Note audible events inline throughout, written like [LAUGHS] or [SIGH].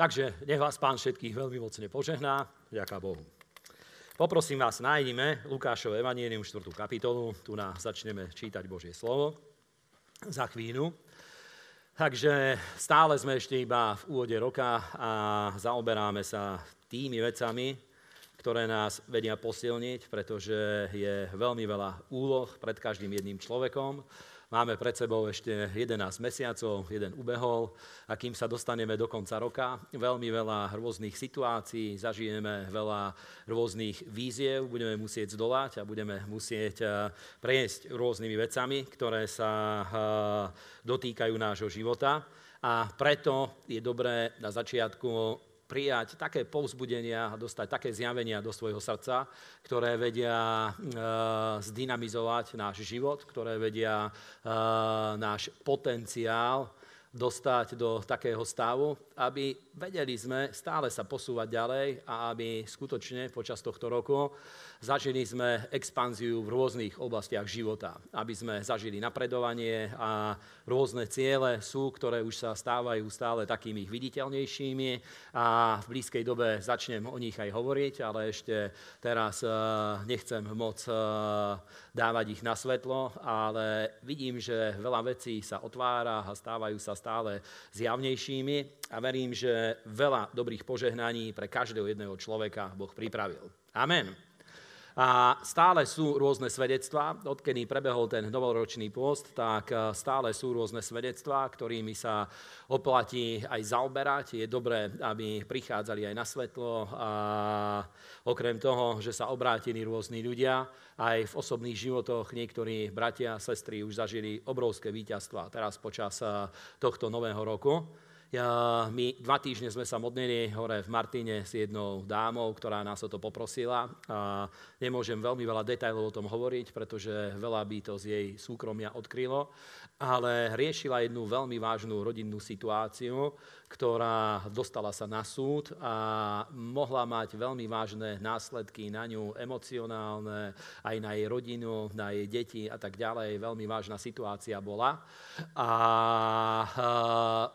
Takže nech vás pán všetkých veľmi mocne požehná. Ďaká Bohu. Poprosím vás, nájdime Lukášové Evangelium 4. kapitolu. Tu nás začneme čítať Božie slovo za chvíľu. Takže stále sme ešte iba v úvode roka a zaoberáme sa tými vecami, ktoré nás vedia posilniť, pretože je veľmi veľa úloh pred každým jedným človekom. Máme pred sebou ešte 11 mesiacov, jeden ubehol a kým sa dostaneme do konca roka, veľmi veľa rôznych situácií, zažijeme veľa rôznych víziev, budeme musieť zdolať a budeme musieť eh, prejsť rôznymi vecami, ktoré sa eh, dotýkajú nášho života. A preto je dobré na začiatku prijať také povzbudenia dostať také zjavenia do svojho srdca, ktoré vedia e, zdynamizovať náš život, ktoré vedia e, náš potenciál dostať do takého stavu, aby vedeli sme stále sa posúvať ďalej a aby skutočne počas tohto roku Zažili sme expanziu v rôznych oblastiach života, aby sme zažili napredovanie a rôzne ciele sú, ktoré už sa stávajú stále takými viditeľnejšími a v blízkej dobe začnem o nich aj hovoriť, ale ešte teraz eh, nechcem moc eh, dávať ich na svetlo, ale vidím, že veľa vecí sa otvára a stávajú sa stále zjavnejšími a verím, že veľa dobrých požehnaní pre každého jedného človeka Boh pripravil. Amen. A stále sú rôzne svedectvá, odkedy prebehol ten novoročný post, tak e, stále sú rôzne svedectvá, ktorými sa oplatí aj zaoberať. Je dobré, aby prichádzali aj na svetlo a okrem toho, že sa obrátili rôzni ľudia, aj v osobných životoch niektorí bratia a sestry už zažili obrovské víťazstva teraz počas e, tohto nového roku. My dva týždne sme sa modlili hore v Martine s jednou dámou, ktorá nás o to poprosila. A nemôžem veľmi veľa detajlov o tom hovoriť, pretože veľa by to z jej súkromia odkrylo, ale riešila jednu veľmi vážnu rodinnú situáciu, ktorá dostala sa na súd a mohla mať veľmi vážne následky na ňu, emocionálne, aj na jej rodinu, na jej deti a tak ďalej. Veľmi vážna situácia bola. A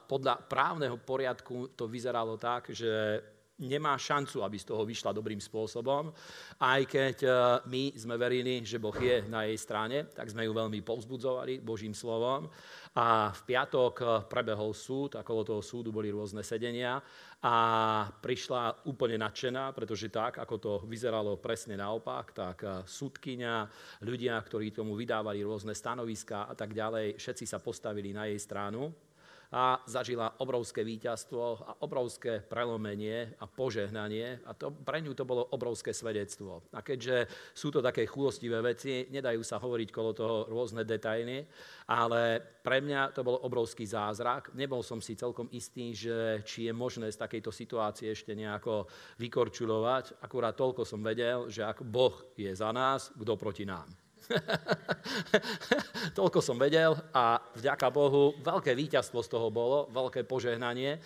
podľa právneho poriadku to vyzeralo tak, že nemá šancu, aby z toho vyšla dobrým spôsobom. Aj keď e, my sme verili, že Boh je na jej strane, tak sme ju veľmi povzbudzovali Božím slovom. A v piatok e, prebehol súd, a okolo toho súdu boli rôzne sedenia a prišla úplne nadšená, pretože tak, ako to vyzeralo presne naopak, tak e, súdkynia, ľudia, ktorí tomu vydávali rôzne stanoviská a tak ďalej, všetci sa postavili na jej stranu a zažila obrovské víťazstvo a obrovské prelomenie a požehnanie a to, pre ňu to bolo obrovské svedectvo. A keďže sú to také chulostivé veci, nedajú sa hovoriť kolo toho rôzne detaily, ale pre mňa to bol obrovský zázrak. Nebol som si celkom istý, že či je možné z takejto situácie ešte nejako vykorčulovať. Akurát toľko som vedel, že ak Boh je za nás, kto proti nám. [LAUGHS] Toľko som vedel a vďaka Bohu veľké víťazstvo z toho bolo, veľké požehnanie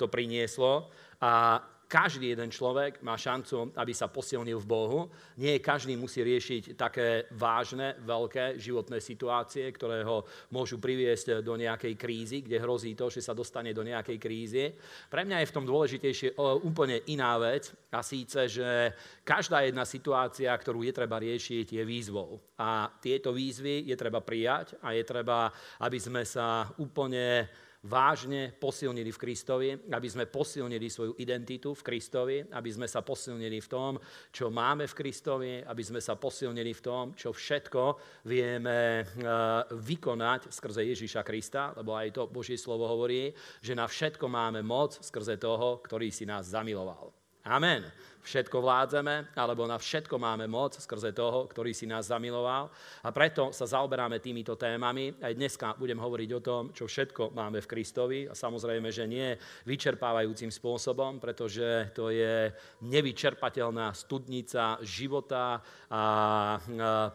to prinieslo. A každý jeden človek má šancu, aby sa posilnil v Bohu. Nie každý musí riešiť také vážne, veľké životné situácie, ktoré ho môžu priviesť do nejakej krízy, kde hrozí to, že sa dostane do nejakej krízy. Pre mňa je v tom dôležitejšie úplne iná vec a síce, že každá jedna situácia, ktorú je treba riešiť, je výzvou. A tieto výzvy je treba prijať a je treba, aby sme sa úplne vážne posilnili v Kristovi, aby sme posilnili svoju identitu v Kristovi, aby sme sa posilnili v tom, čo máme v Kristovi, aby sme sa posilnili v tom, čo všetko vieme eh, vykonať skrze Ježíša Krista, lebo aj to Božie slovo hovorí, že na všetko máme moc skrze toho, ktorý si nás zamiloval. Amen všetko vládzeme, alebo na všetko máme moc skrze toho, ktorý si nás zamiloval. A preto sa zaoberáme týmito témami. Aj dneska budem hovoriť o tom, čo všetko máme v Kristovi. A samozrejme, že nie vyčerpávajúcim spôsobom, pretože to je nevyčerpateľná studnica života a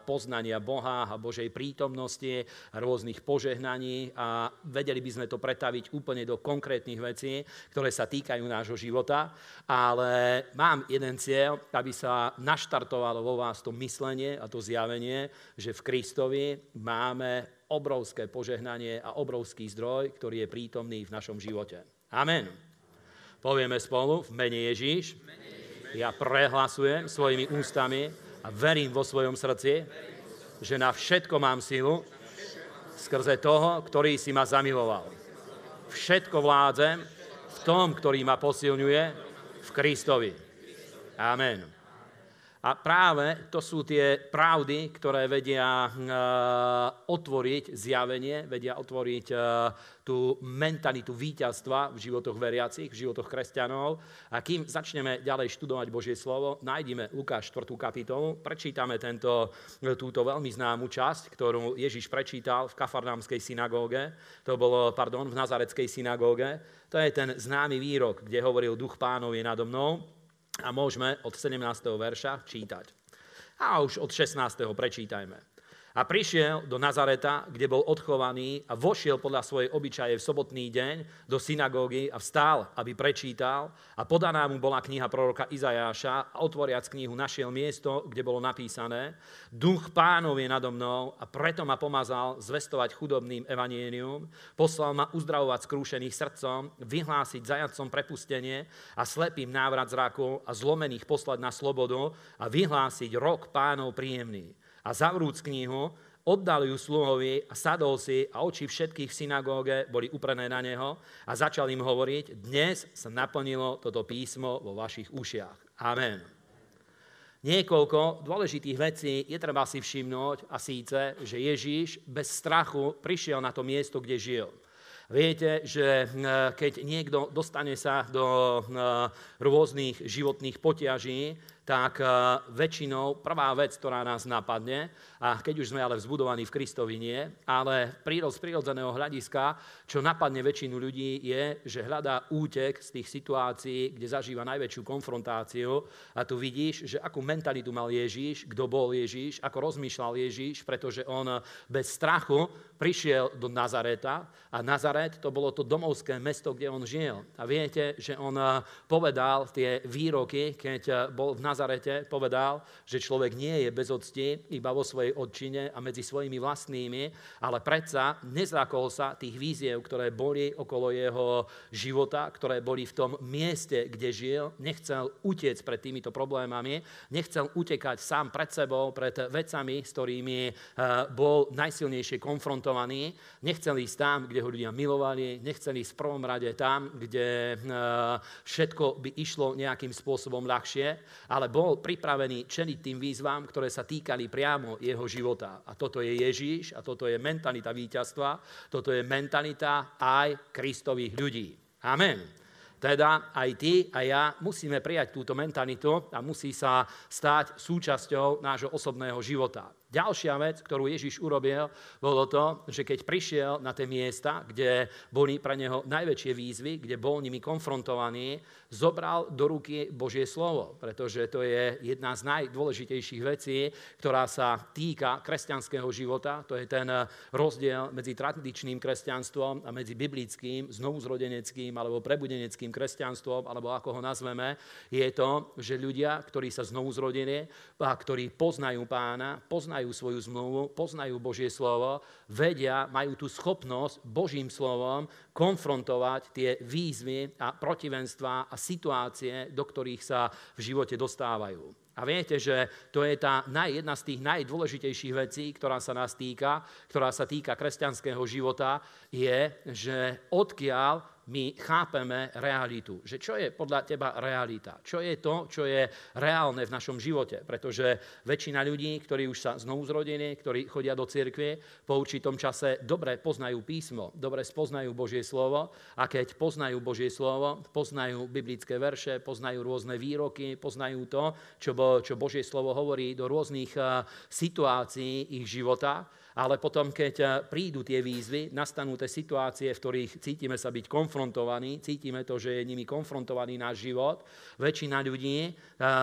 poznania Boha a Božej prítomnosti, rôznych požehnaní a vedeli by sme to pretaviť úplne do konkrétnych vecí, ktoré sa týkajú nášho života. Ale mám jeden jeden cieľ, aby sa naštartovalo vo vás to myslenie a to zjavenie, že v Kristovi máme obrovské požehnanie a obrovský zdroj, ktorý je prítomný v našom živote. Amen. Povieme spolu v mene Ježíš. Ja prehlasujem svojimi ústami a verím vo svojom srdci, že na všetko mám silu skrze toho, ktorý si ma zamiloval. Všetko vládzem v tom, ktorý ma posilňuje, v Kristovi. Amen. A práve to sú tie pravdy, ktoré vedia uh, otvoriť zjavenie, vedia otvoriť uh, tú mentalitu víťazstva v životoch veriacich, v životoch kresťanov. A kým začneme ďalej študovať Božie slovo, nájdime Lukáš 4. kapitolu, prečítame tento, túto veľmi známu časť, ktorú Ježiš prečítal v kafarnámskej synagóge, to bolo, pardon, v nazareckej synagóge. To je ten známy výrok, kde hovoril duch pánov je nado mnou, a môžeme od 17. verša čítať. A už od 16. prečítajme. A prišiel do Nazareta, kde bol odchovaný a vošiel podľa svojej obyčaje v sobotný deň do synagógy a vstal, aby prečítal. A podaná mu bola kniha proroka Izajáša a otvoriac knihu našiel miesto, kde bolo napísané Duch pánov je nado mnou a preto ma pomazal zvestovať chudobným evanienium, poslal ma uzdravovať skrúšených srdcom, vyhlásiť zajacom prepustenie a slepým návrat zraku a zlomených poslať na slobodu a vyhlásiť rok pánov príjemný a zavrúc knihu, oddal ju sluhovi a sadol si a oči všetkých v synagóge boli uprené na neho a začal im hovoriť, dnes sa naplnilo toto písmo vo vašich ušiach. Amen. Niekoľko dôležitých vecí je treba si všimnúť a síce, že Ježíš bez strachu prišiel na to miesto, kde žil. Viete, že keď niekto dostane sa do rôznych životných poťaží, tak eh, väčšinou prvá vec, ktorá nás napadne, a keď už sme ale vzbudovaní v Kristovi nie, ale z prírodzeného hľadiska, čo napadne väčšinu ľudí, je, že hľadá útek z tých situácií, kde zažíva najväčšiu konfrontáciu. A tu vidíš, že akú mentalitu mal Ježíš, kto bol Ježíš, ako rozmýšľal Ježíš, pretože on bez strachu prišiel do Nazareta a Nazaret to bolo to domovské mesto, kde on žil. A viete, že on eh, povedal tie výroky, keď eh, bol v Nazarete, povedal, že človek nie je bez octi iba vo svojej odčine a medzi svojimi vlastnými, ale predsa nezrakol sa tých víziev, ktoré boli okolo jeho života, ktoré boli v tom mieste, kde žil. Nechcel utiec pred týmito problémami, nechcel utekať sám pred sebou, pred vecami, s ktorými eh, bol najsilnejšie konfrontovaný nechceli ísť tam, kde ho ľudia milovali, nechceli ísť v prvom rade tam, kde eh, všetko by išlo nejakým spôsobom ľahšie, ale bol pripravený čeliť tým výzvam, ktoré sa týkali priamo jeho života. A toto je Ježíš a toto je mentalita víťazstva, toto je mentalita aj Kristových ľudí. Amen. Teda aj ty a ja musíme prijať túto mentalitu a musí sa stať súčasťou nášho osobného života. Ďalšia vec, ktorú Ježiš urobil, bolo to, že keď prišiel na tie miesta, kde boli pre neho najväčšie výzvy, kde bol nimi konfrontovaný, zobral do ruky Božie slovo, pretože to je jedna z najdôležitejších vecí, ktorá sa týka kresťanského života. To je ten rozdiel medzi tradičným kresťanstvom a medzi biblickým, znovuzrodeneckým alebo prebudeneckým kresťanstvom, alebo ako ho nazveme, je to, že ľudia, ktorí sa znovuzrodili a ktorí poznajú pána, poznajú poznajú svoju zmluvu, poznajú Božie slovo, vedia, majú tú schopnosť Božím slovom konfrontovať tie výzvy a protivenstva a situácie, do ktorých sa v živote dostávajú. A viete, že to je tá jedna z tých najdôležitejších vecí, ktorá sa nás týka, ktorá sa týka kresťanského života, je, že odkiaľ my chápeme realitu. Že čo je podľa teba realita? Čo je to, čo je reálne v našom živote? Pretože väčšina ľudí, ktorí už sa znovu zrodili, ktorí chodia do cirkvie, po určitom čase dobre poznajú písmo, dobre spoznajú Božie slovo a keď poznajú Božie slovo, poznajú biblické verše, poznajú rôzne výroky, poznajú to, čo, bo, Božie slovo hovorí do rôznych uh, situácií ich života, ale potom, keď eh, prídu tie výzvy, nastanú tie situácie, v ktorých cítime sa byť konfrontovaní, cítime to, že je nimi konfrontovaný náš život, väčšina ľudí eh,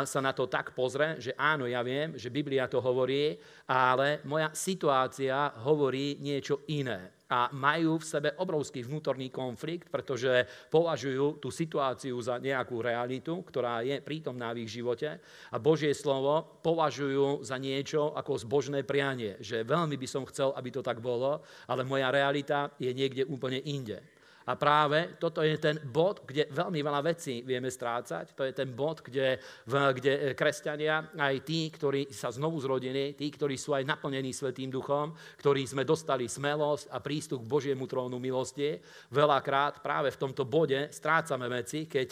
sa na to tak pozrie, že áno, ja viem, že Biblia to hovorí, ale moja situácia hovorí niečo iné a majú v sebe obrovský vnútorný konflikt, pretože považujú tú situáciu za nejakú realitu, ktorá je prítomná v ich živote a Božie slovo považujú za niečo ako zbožné prianie, že veľmi by som chcel, aby to tak bolo, ale moja realita je niekde úplne inde. A práve toto je ten bod, kde veľmi veľa vecí vieme strácať. To je ten bod, kde, kde kresťania, aj tí, ktorí sa znovu zrodili, tí, ktorí sú aj naplnení Svetým duchom, ktorí sme dostali smelosť a prístup k Božiemu trónu milosti, veľakrát práve v tomto bode strácame veci, keď,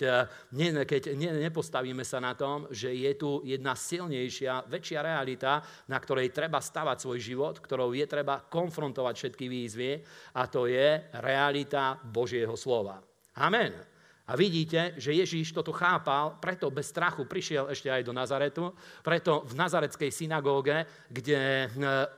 ne, keď ne, nepostavíme sa na tom, že je tu jedna silnejšia, väčšia realita, na ktorej treba stavať svoj život, ktorou je treba konfrontovať všetky výzvy a to je realita Božieho slova. Amen. A vidíte, že Ježíš toto chápal, preto bez strachu prišiel ešte aj do Nazaretu, preto v nazareckej synagóge, kde e,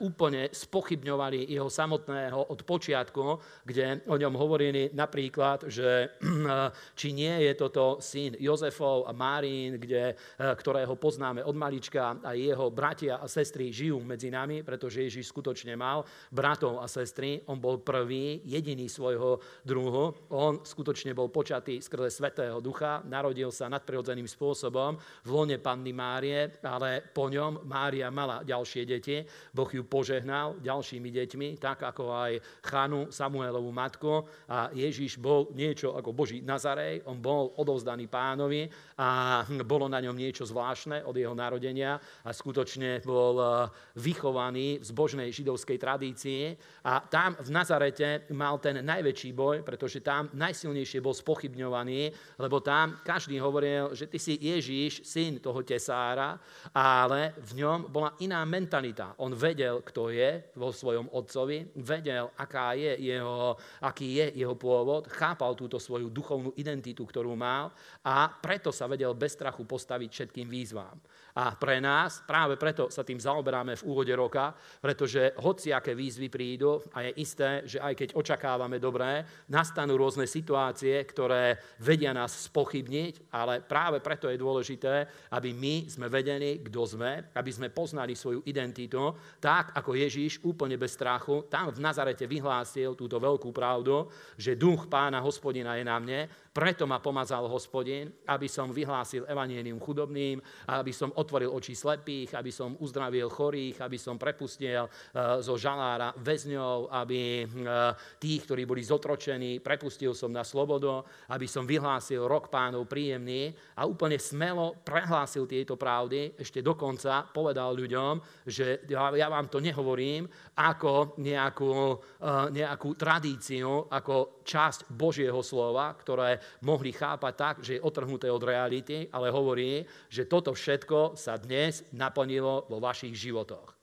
úplne spochybňovali jeho samotného od počiatku, kde o ňom hovorili napríklad, že [CLEARS THROAT] e, či nie je toto syn Jozefov a Márín, kde, e, ktorého poznáme od malička a jeho bratia a sestry žijú medzi nami, pretože Ježíš skutočne mal bratov a sestry. On bol prvý, jediný svojho druhu. On skutočne bol počatý skrze skrze Svetého Ducha, narodil sa nadprirodzeným spôsobom v lone Panny Márie, ale po ňom Mária mala ďalšie deti. Boh ju požehnal ďalšími deťmi, tak ako aj Chanu, Samuelovú matku. A Ježiš bol niečo ako Boží Nazarej, on bol odovzdaný pánovi a bolo na ňom niečo zvláštne od jeho narodenia a skutočne bol eh, vychovaný v zbožnej židovskej tradícii. A tam v Nazarete mal ten najväčší boj, pretože tam najsilnejšie bol spochybňovaný poslaní, lebo tam každý hovoril, že ty si Ježíš, syn toho tesára, ale v ňom bola iná mentalita. On vedel, kto je vo svojom otcovi, vedel, aká je jeho, aký je jeho pôvod, chápal túto svoju duchovnú identitu, ktorú mal a preto sa vedel bez strachu postaviť všetkým výzvám. A pre nás, práve preto sa tým zaoberáme v úvode roka, pretože hociaké výzvy prídu a je isté, že aj keď očakávame dobré, nastanú rôzne situácie, ktoré vedia nás spochybniť, ale práve preto je dôležité, aby my sme vedení, kto sme, aby sme poznali svoju identitu, tak ako Ježíš úplne bez strachu tam v Nazarete vyhlásil túto veľkú pravdu, že duch pána hospodina je na mne, preto ma pomazal hospodin, aby som vyhlásil evanienium chudobným, aby som otvoril oči slepých, aby som uzdravil chorých, aby som prepustil uh, zo žalára väzňov, aby uh, tých, ktorí boli zotročení, prepustil som na slobodu, aby som vyhlásil rok pánov príjemný a úplne smelo prehlásil tieto pravdy. Ešte dokonca povedal ľuďom, že ja, vám to nehovorím ako nejakú, uh, nejakú tradíciu, ako časť Božieho slova, ktoré mohli chápať tak, že je otrhnuté od reality, ale hovorí, že toto všetko sa dnes naplnilo vo vašich životoch.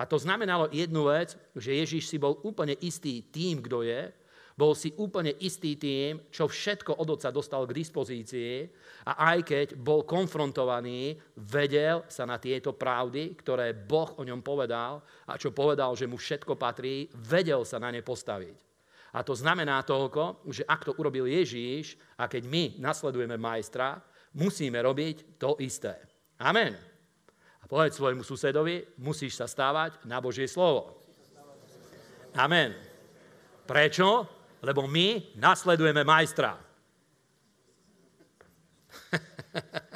A to znamenalo jednu vec, že Ježíš si bol úplne istý tým, kto je, bol si úplne istý tým, čo všetko od Otca dostal k dispozícii a aj keď bol konfrontovaný, vedel sa na tieto pravdy, ktoré Boh o ňom povedal a čo povedal, že mu všetko patrí, vedel sa na ne postaviť. A to znamená toľko, že ak to urobil Ježíš a keď my nasledujeme majstra, musíme robiť to isté. Amen. A povedz svojmu susedovi, musíš sa stávať na Božie slovo. Amen. Prečo? Lebo my nasledujeme majstra. [LAUGHS]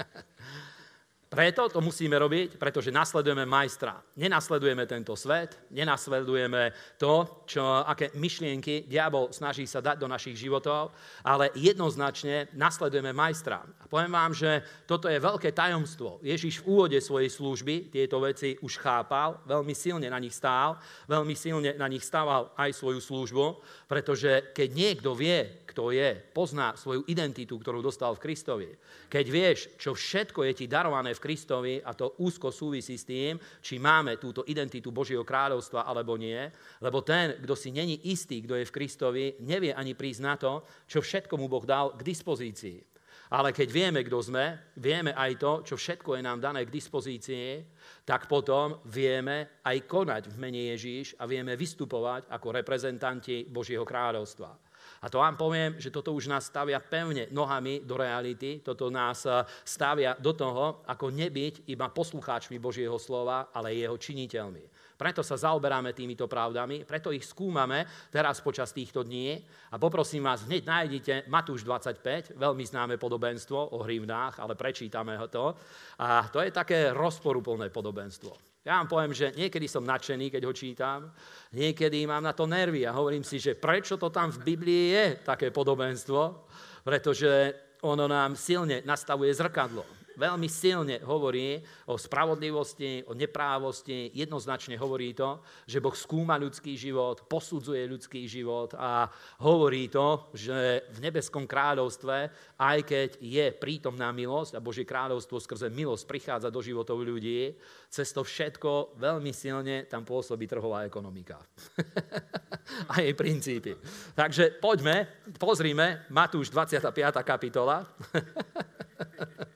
Preto to musíme robiť, pretože nasledujeme majstra. Nenasledujeme tento svet, nenasledujeme to, čo, aké myšlienky diabol snaží sa dať do našich životov, ale jednoznačne nasledujeme majstra. A poviem vám, že toto je veľké tajomstvo. Ježiš v úvode svojej služby tieto veci už chápal, veľmi silne na nich stál, veľmi silne na nich stával aj svoju službu, pretože keď niekto vie, kto je, pozná svoju identitu, ktorú dostal v Kristovi, keď vieš, čo všetko je ti darované v Kristovi a to úzko súvisí s tým, či máme túto identitu Božieho kráľovstva alebo nie, lebo ten, kto si není istý, kto je v Kristovi, nevie ani prísť na to, čo všetko mu Boh dal k dispozícii. Ale keď vieme, kto sme, vieme aj to, čo všetko je nám dané k dispozícii, tak potom vieme aj konať v mene Ježíš a vieme vystupovať ako reprezentanti Božieho kráľovstva. A to vám poviem, že toto už nás stavia pevne nohami do reality, toto nás eh, stavia do toho, ako nebyť iba poslucháčmi Božieho slova, ale jeho činiteľmi. Preto sa zaoberáme týmito pravdami, preto ich skúmame teraz počas týchto dní a poprosím vás, hneď nájdete Matúš 25, veľmi známe podobenstvo o hrivnách, ale prečítame ho to. A to je také rozporuplné podobenstvo. Ja vám poviem, že niekedy som nadšený, keď ho čítam, niekedy mám na to nervy a hovorím si, že prečo to tam v Biblii je také podobenstvo, pretože ono nám silne nastavuje zrkadlo veľmi silne hovorí o spravodlivosti, o neprávosti, jednoznačne hovorí to, že Boh skúma ľudský život, posudzuje ľudský život a hovorí to, že v nebeskom kráľovstve, aj keď je prítomná milosť a Božie kráľovstvo skrze milosť prichádza do životov ľudí, cez to všetko veľmi silne tam pôsobí trhová ekonomika. [LAUGHS] a jej princípy. Takže poďme, pozrime, Matúš 25. kapitola. [LAUGHS]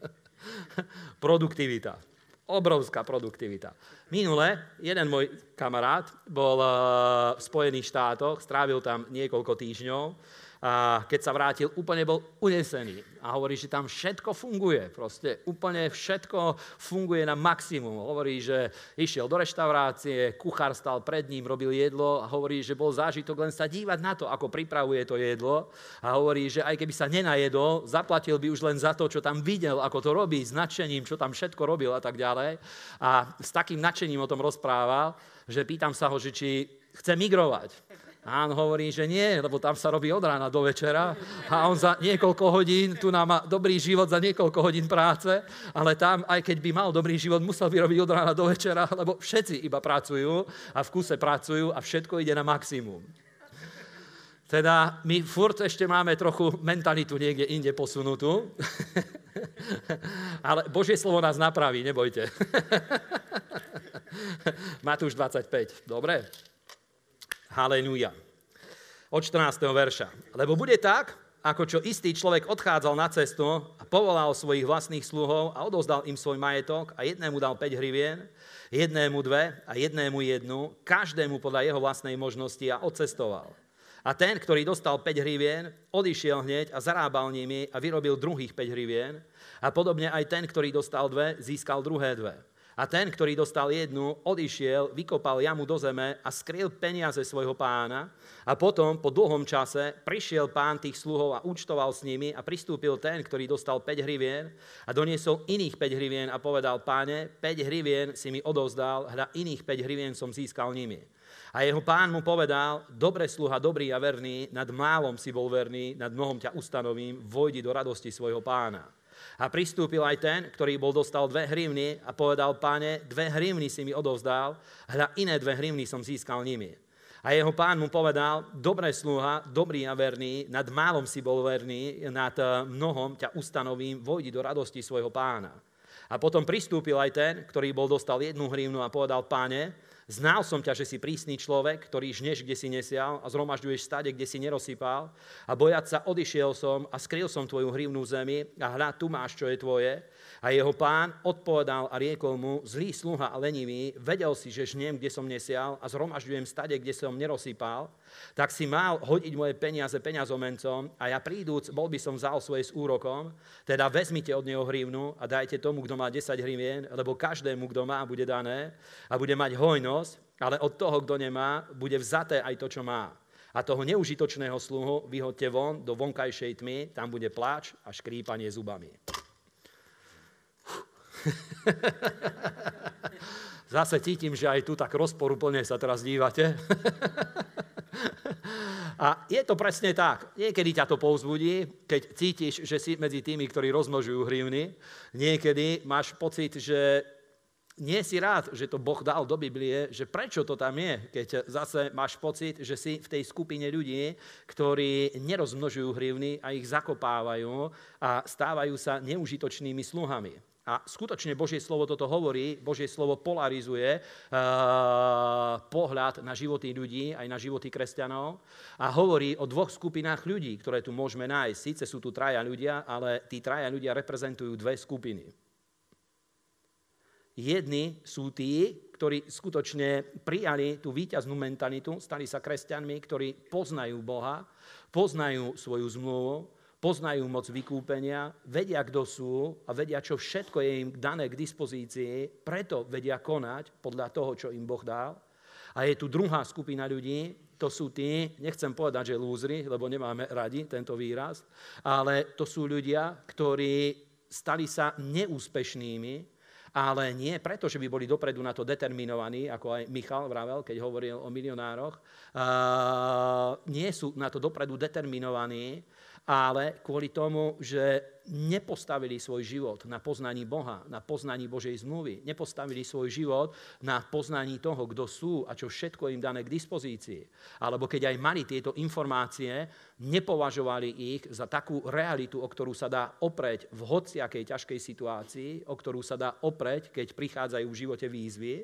[LAUGHS] Produktivita. Obrovská produktivita. Minule jeden môj kamarát bol eh, v Spojených štátoch, strávil tam niekoľko týždňov keď sa vrátil, úplne bol unesený. A hovorí, že tam všetko funguje. Proste úplne všetko funguje na maximum. Hovorí, že išiel do reštaurácie, kuchár stal pred ním, robil jedlo a hovorí, že bol zážitok len sa dívať na to, ako pripravuje to jedlo. A hovorí, že aj keby sa nenajedol, zaplatil by už len za to, čo tam videl, ako to robí, s nadšením, čo tam všetko robil a tak ďalej. A s takým nadšením o tom rozprával, že pýtam sa ho, že či chce migrovať. A on hovorí, že nie, lebo tam sa robí od rána do večera a on za niekoľko hodín, tu nám má dobrý život za niekoľko hodín práce, ale tam, aj keď by mal dobrý život, musel by robiť od rána do večera, lebo všetci iba pracujú a v kuse pracujú a všetko ide na maximum. Teda my furt ešte máme trochu mentalitu niekde inde posunutú, [LAUGHS] ale Božie slovo nás napraví, nebojte. [LAUGHS] Matúš 25, dobre? Haleluja. Od 14. verša. Lebo bude tak, ako čo istý človek odchádzal na cestu a povolal svojich vlastných sluhov a odozdal im svoj majetok a jednému dal 5 hrivien, jednému dve a jednému jednu, každému podľa jeho vlastnej možnosti a odcestoval. A ten, ktorý dostal 5 hrivien, odišiel hneď a zarábal nimi a vyrobil druhých 5 hrivien. A podobne aj ten, ktorý dostal dve, získal druhé dve. A ten, ktorý dostal jednu, odišiel, vykopal jamu do zeme a skryl peniaze svojho pána. A potom, po dlhom čase, prišiel pán tých sluhov a účtoval s nimi a pristúpil ten, ktorý dostal 5 hrivien a doniesol iných 5 hrivien a povedal, páne, 5 hrivien si mi odovzdal, hľa iných 5 hrivien som získal nimi. A jeho pán mu povedal, dobre sluha, dobrý a verný, nad málom si bol verný, nad mnohom ťa ustanovím, vojdi do radosti svojho pána. A pristúpil aj ten, ktorý bol dostal dve hrivny a povedal, páne, dve hrivny si mi odovzdal, hľa iné dve hrivny som získal nimi. A jeho pán mu povedal, dobré sluha, dobrý a verný, nad málom si bol verný, nad eh, mnohom ťa ustanovím, vojdi do radosti svojho pána. A potom pristúpil aj ten, ktorý bol dostal jednu hrivnu a povedal, páne, Znal som ťa, že si prísny človek, ktorý žneš, kde si nesial a zhromažďuješ stade, kde si nerozsypal. A bojať sa odišiel som a skryl som tvoju hrivnú zemi a hľa, tu máš, čo je tvoje. A jeho pán odpovedal a riekol mu, zlý sluha a lenivý, vedel si, že žnem, kde som nesial a zhromažďujem stade, kde som nerozsypal tak si mal hodiť moje peniaze peňazomencom a ja príduc, bol by som vzal svoje s úrokom, teda vezmite od neho hrivnu a dajte tomu, kto má 10 hrivien, lebo každému, kto má, bude dané a bude mať hojnosť, ale od toho, kto nemá, bude vzaté aj to, čo má. A toho neužitočného sluhu vyhodte von do vonkajšej tmy, tam bude pláč a škrípanie zubami. [LAUGHS] Zase cítim, že aj tu tak rozporuplne sa teraz dívate. [LAUGHS] A je to presne tak. Niekedy ťa to povzbudí, keď cítiš, že si medzi tými, ktorí rozmnožujú hrivny. Niekedy máš pocit, že nie si rád, že to Boh dal do Biblie, že prečo to tam je, keď zase máš pocit, že si v tej skupine ľudí, ktorí nerozmnožujú hrivny a ich zakopávajú a stávajú sa neužitočnými sluhami. A skutočne Božie slovo toto hovorí, Božie slovo polarizuje uh, pohľad na životy ľudí, aj na životy kresťanov a hovorí o dvoch skupinách ľudí, ktoré tu môžeme nájsť. Síce sú tu traja ľudia, ale tí traja ľudia reprezentujú dve skupiny. Jedni sú tí, ktorí skutočne prijali tú víťaznú mentalitu, stali sa kresťanmi, ktorí poznajú Boha, poznajú svoju zmluvu, poznajú moc vykúpenia, vedia, kto sú a vedia, čo všetko je im dané k dispozícii, preto vedia konať podľa toho, čo im Boh dal. A je tu druhá skupina ľudí, to sú tí, nechcem povedať, že lúzry, lebo nemáme radi tento výraz, ale to sú ľudia, ktorí stali sa neúspešnými ale nie preto, že by boli dopredu na to determinovaní, ako aj Michal vravel, keď hovoril o milionároch. Uh, nie sú na to dopredu determinovaní, ale kvôli tomu, že nepostavili svoj život na poznaní Boha, na poznaní Božej zmluvy, nepostavili svoj život na poznaní toho, kto sú a čo všetko im dané k dispozícii. Alebo keď aj mali tieto informácie, nepovažovali ich za takú realitu, o ktorú sa dá opreť v hociakej ťažkej situácii, o ktorú sa dá opreť, keď prichádzajú v živote výzvy,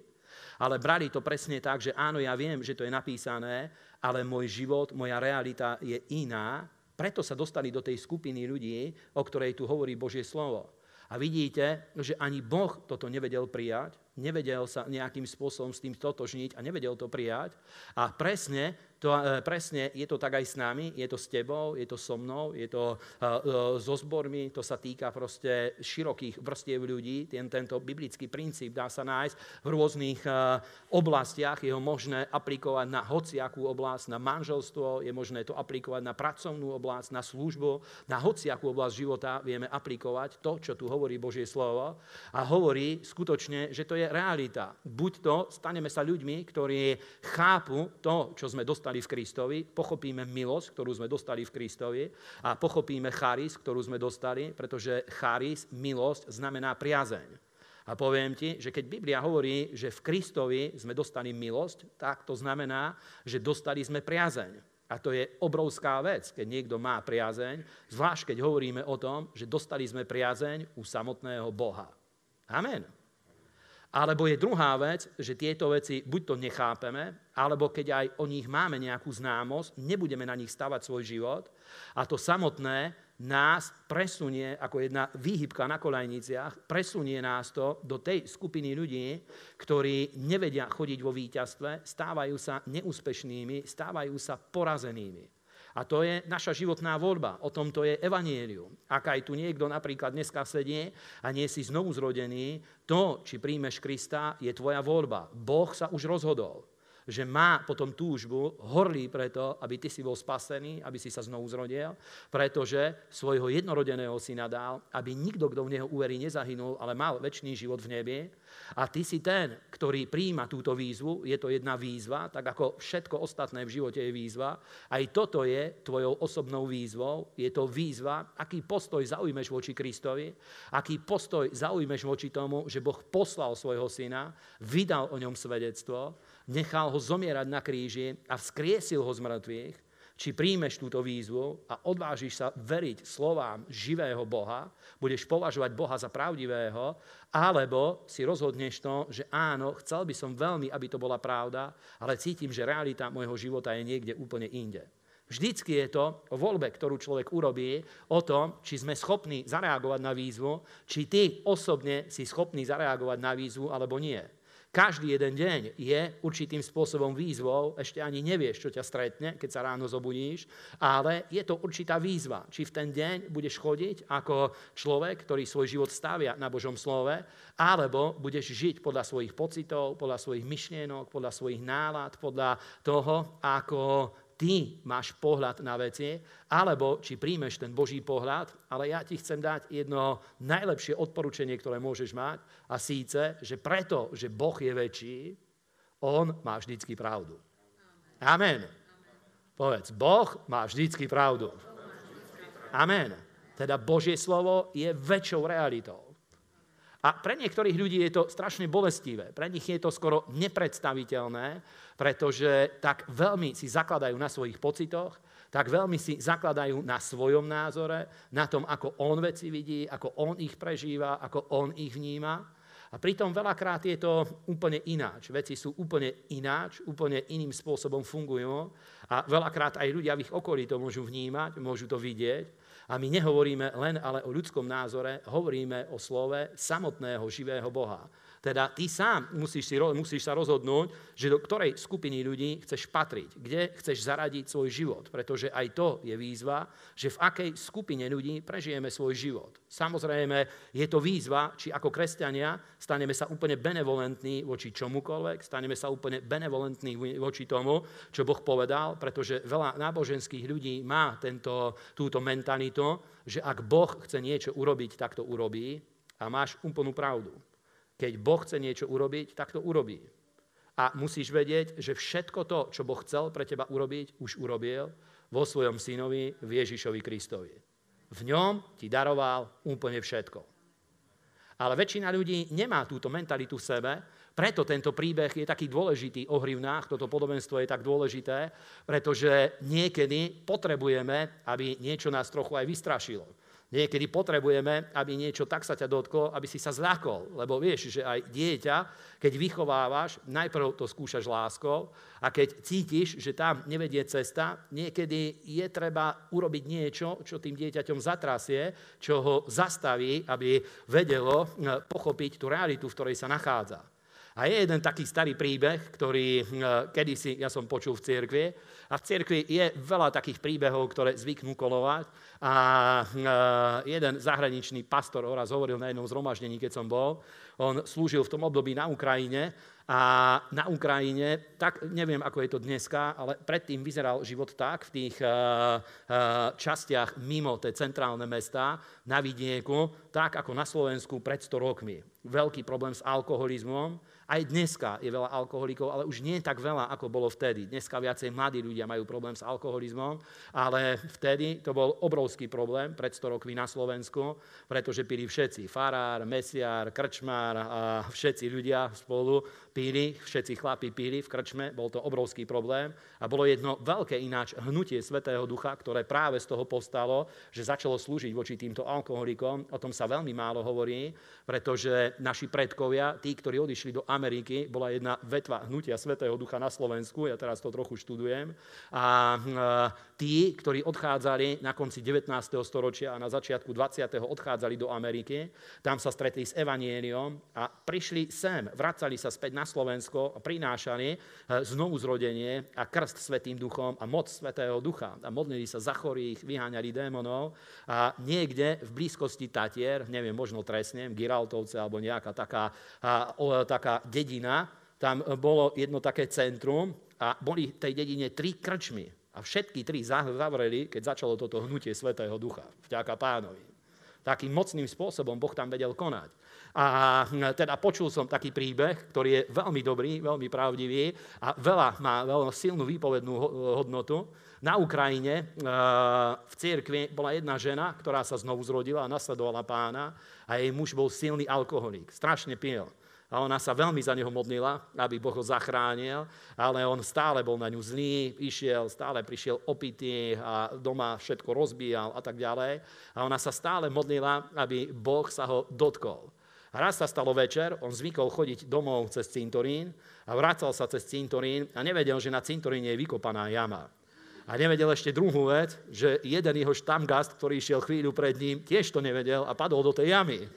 ale brali to presne tak, že áno, ja viem, že to je napísané, ale môj život, moja realita je iná preto sa dostali do tej skupiny ľudí, o ktorej tu hovorí Božie slovo. A vidíte, že ani Boh toto nevedel prijať, nevedel sa nejakým spôsobom s tým totožniť a nevedel to prijať. A presne to, e, presne je to tak aj s nami, je to s tebou, je to so mnou, je to uh, so zbormi, to sa týka proste širokých vrstiev ľudí. Ten, tento biblický princíp dá sa nájsť v rôznych oblastiach, je ho možné aplikovať na hociakú oblasť, na manželstvo, je možné to aplikovať na pracovnú oblasť, na službu, na hociakú oblasť života vieme aplikovať to, čo tu hovorí Božie slovo a hovorí skutočne, že to je realita. Buď to, staneme sa ľuďmi, ktorí chápu to, čo sme dostali dostali v Kristovi, pochopíme milosť, ktorú sme dostali v Kristovi a pochopíme charis, ktorú sme dostali, pretože charis, milosť, znamená priazeň. A poviem ti, že keď Biblia hovorí, že v Kristovi sme dostali milosť, tak to znamená, že dostali sme priazeň. A to je obrovská vec, keď niekto má priazeň, zvlášť keď hovoríme o tom, že dostali sme priazeň u samotného Boha. Amen. Alebo je druhá vec, že tieto veci buď to nechápeme, alebo keď aj o nich máme nejakú známosť, nebudeme na nich stavať svoj život a to samotné nás presunie ako jedna výhybka na kolajniciach, presunie nás to do tej skupiny ľudí, ktorí nevedia chodiť vo víťazstve, stávajú sa neúspešnými, stávajú sa porazenými. A to je naša životná voľba. O tom to je evanielium. Ak aj tu niekto napríklad dneska sedie a nie si znovu zrodený, to, či príjmeš Krista, je tvoja voľba. Boh sa už rozhodol že má potom túžbu, horlí preto, aby ty si bol spasený, aby si sa znovu zrodil, pretože svojho jednorodeného syna dal, aby nikto, kto v neho uverí, nezahynul, ale mal väčší život v nebi. A ty si ten, ktorý príjma túto výzvu, je to jedna výzva, tak ako všetko ostatné v živote je výzva. Aj toto je tvojou osobnou výzvou, je to výzva, aký postoj zaujmeš voči Kristovi, aký postoj zaujmeš voči tomu, že Boh poslal svojho syna, vydal o ňom svedectvo, nechal ho zomierať na kríži a vzkriesil ho z mŕtvych, či príjmeš túto výzvu a odvážiš sa veriť slovám živého Boha, budeš považovať Boha za pravdivého, alebo si rozhodneš to, že áno, chcel by som veľmi, aby to bola pravda, ale cítim, že realita môjho života je niekde úplne inde. Vždycky je to o voľbe, ktorú človek urobí, o tom, či sme schopní zareagovať na výzvu, či ty osobne si schopný zareagovať na výzvu, alebo nie. Každý jeden deň je určitým spôsobom výzvou, ešte ani nevieš, čo ťa stretne, keď sa ráno zobudíš, ale je to určitá výzva. Či v ten deň budeš chodiť ako človek, ktorý svoj život stavia na Božom slove, alebo budeš žiť podľa svojich pocitov, podľa svojich myšlienok, podľa svojich nálad, podľa toho, ako ty máš pohľad na veci, alebo či príjmeš ten Boží pohľad, ale ja ti chcem dať jedno najlepšie odporúčanie, ktoré môžeš mať, a síce, že preto, že Boh je väčší, On má vždycky pravdu. Amen. Povedz, Boh má vždycky pravdu. Amen. Teda Božie slovo je väčšou realitou. A pre niektorých ľudí je to strašne bolestivé. Pre nich je to skoro nepredstaviteľné, pretože tak veľmi si zakladajú na svojich pocitoch, tak veľmi si zakladajú na svojom názore, na tom, ako on veci vidí, ako on ich prežíva, ako on ich vníma. A pritom veľakrát je to úplne ináč. Veci sú úplne ináč, úplne iným spôsobom fungujú a veľakrát aj ľudia v ich okolí to môžu vnímať, môžu to vidieť. A my nehovoríme len ale o ľudskom názore, hovoríme o slove samotného živého Boha. Teda ty sám musíš, si, musíš sa rozhodnúť, že do ktorej skupiny ľudí chceš patriť, kde chceš zaradiť svoj život, pretože aj to je výzva, že v akej skupine ľudí prežijeme svoj život. Samozrejme, je to výzva, či ako kresťania staneme sa úplne benevolentní voči čomukoľvek, staneme sa úplne benevolentní voči tomu, čo Boh povedal, pretože veľa náboženských ľudí má tento, túto mentalitu, že ak Boh chce niečo urobiť, tak to urobí a máš úplnú pravdu. Keď Boh chce niečo urobiť, tak to urobí. A musíš vedieť, že všetko to, čo Boh chcel pre teba urobiť, už urobil vo svojom synovi, v Ježišovi Kristovi. V ňom ti daroval úplne všetko. Ale väčšina ľudí nemá túto mentalitu v sebe, preto tento príbeh je taký dôležitý o hrivnách, toto podobenstvo je tak dôležité, pretože niekedy potrebujeme, aby niečo nás trochu aj vystrašilo. Niekedy potrebujeme, aby niečo tak sa ťa dotklo, aby si sa zľakol. Lebo vieš, že aj dieťa, keď vychovávaš, najprv to skúšaš láskou a keď cítiš, že tam nevedie cesta, niekedy je treba urobiť niečo, čo tým dieťaťom zatrasie, čo ho zastaví, aby vedelo eh, pochopiť tú realitu, v ktorej sa nachádza. A je jeden taký starý príbeh, ktorý hm, kedysi ja som počul v cirkvi. A v cirkvi je veľa takých príbehov, ktoré zvyknú kolovať. A hm, jeden zahraničný pastor raz hovoril na jednom zhromaždení, keď som bol. On slúžil v tom období na Ukrajine a na Ukrajine, tak neviem, ako je to dneska, ale predtým vyzeral život tak v tých uh, uh, častiach mimo tie centrálne mesta, na vidieku, tak ako na Slovensku pred 100 rokmi. Veľký problém s alkoholizmom, aj dneska je veľa alkoholikov, ale už nie tak veľa, ako bolo vtedy. Dneska viacej mladí ľudia majú problém s alkoholizmom, ale vtedy to bol obrovský problém pred 100 rokmi na Slovensku, pretože pili všetci. Farár, mesiar, krčmár a všetci ľudia spolu pili, všetci chlapi pili v krčme, bol to obrovský problém. A bolo jedno veľké ináč hnutie Svetého Ducha, ktoré práve z toho postalo, že začalo slúžiť voči týmto alkoholikom. O tom sa veľmi málo hovorí, pretože naši predkovia, tí, ktorí odišli do Ameriky, bola jedna vetva hnutia Svetého Ducha na Slovensku, ja teraz to trochu študujem, a tí, ktorí odchádzali na konci 19. storočia a na začiatku 20. odchádzali do Ameriky, tam sa stretli s Evanieliom a prišli sem, vracali sa späť na Slovensko a prinášali e, znovu zrodenie a krst Svetým Duchom a moc Svetého Ducha. A modlili sa za chorých, vyháňali démonov a niekde v blízkosti Tatier, neviem, možno Tresnem, Giraltovce alebo nejaká taká, taká dedina, tam bolo jedno také centrum a boli v tej dedine tri krčmy. A všetky tri zavreli, keď začalo toto hnutie Svetého Ducha. Vďaka pánovi. Takým mocným spôsobom Boh tam vedel konať. A teda počul som taký príbeh, ktorý je veľmi dobrý, veľmi pravdivý a veľa má veľmi silnú výpovednú hodnotu. Na Ukrajine v cirkvi bola jedna žena, ktorá sa znovu zrodila a nasledovala pána a jej muž bol silný alkoholik. Strašne pil. A ona sa veľmi za neho modlila, aby Boh ho zachránil, ale on stále bol na ňu zlý, išiel, stále prišiel opitý a doma všetko rozbíjal a tak ďalej. A ona sa stále modlila, aby Boh sa ho dotkol. A raz sa stalo večer, on zvykol chodiť domov cez cintorín a vracal sa cez cintorín a nevedel, že na cintoríne je vykopaná jama. A nevedel ešte druhú vec, že jeden jeho štamgast, ktorý išiel chvíľu pred ním, tiež to nevedel a padol do tej jamy. [LAUGHS]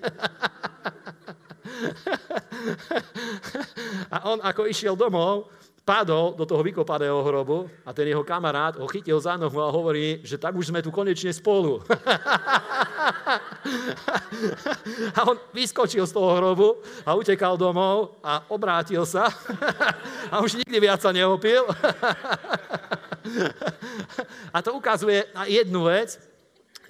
[LAUGHS] A on ako išiel domov, padol do toho vykopaného hrobu a ten jeho kamarát ho chytil za nohu a hovorí, že tak už sme tu konečne spolu. [LAUGHS] a on vyskočil z toho hrobu a utekal domov a obrátil sa [LAUGHS] a už nikdy viac sa neopil. a to ukazuje na jednu vec,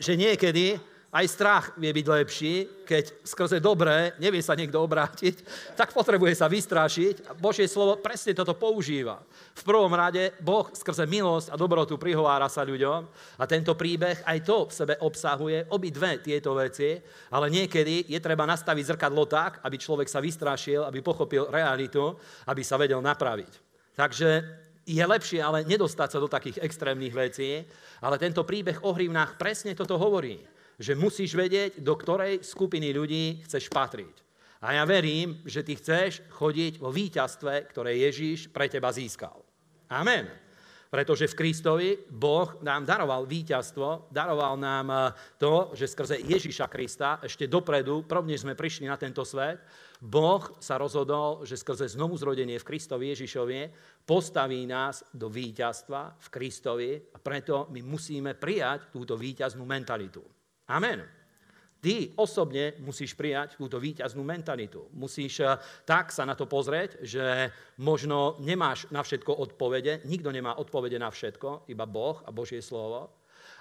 že niekedy aj strach vie byť lepší, keď skrze dobré nevie sa niekto obrátiť, tak potrebuje sa vystrašiť. Božie slovo presne toto používa. V prvom rade Boh skrze milosť a dobrotu prihovára sa ľuďom a tento príbeh aj to v sebe obsahuje obidve tieto veci, ale niekedy je treba nastaviť zrkadlo tak, aby človek sa vystrašil, aby pochopil realitu, aby sa vedel napraviť. Takže je lepšie ale nedostať sa do takých extrémnych vecí, ale tento príbeh o hrivnách presne toto hovorí že musíš vedieť, do ktorej skupiny ľudí chceš patriť. A ja verím, že ty chceš chodiť vo víťazstve, ktoré Ježíš pre teba získal. Amen. Pretože v Kristovi Boh nám daroval víťazstvo, daroval nám eh, to, že skrze Ježíša Krista ešte dopredu, prvne sme prišli na tento svet, Boh sa rozhodol, že skrze znovu zrodenie v Kristovi Ježišovi postaví nás do víťazstva v Kristovi a preto my musíme prijať túto víťaznú mentalitu. Amen. Ty osobne musíš prijať túto víťaznú mentalitu. Musíš eh, tak sa na to pozrieť, že možno nemáš na všetko odpovede, nikto nemá odpovede na všetko, iba Boh a Božie slovo,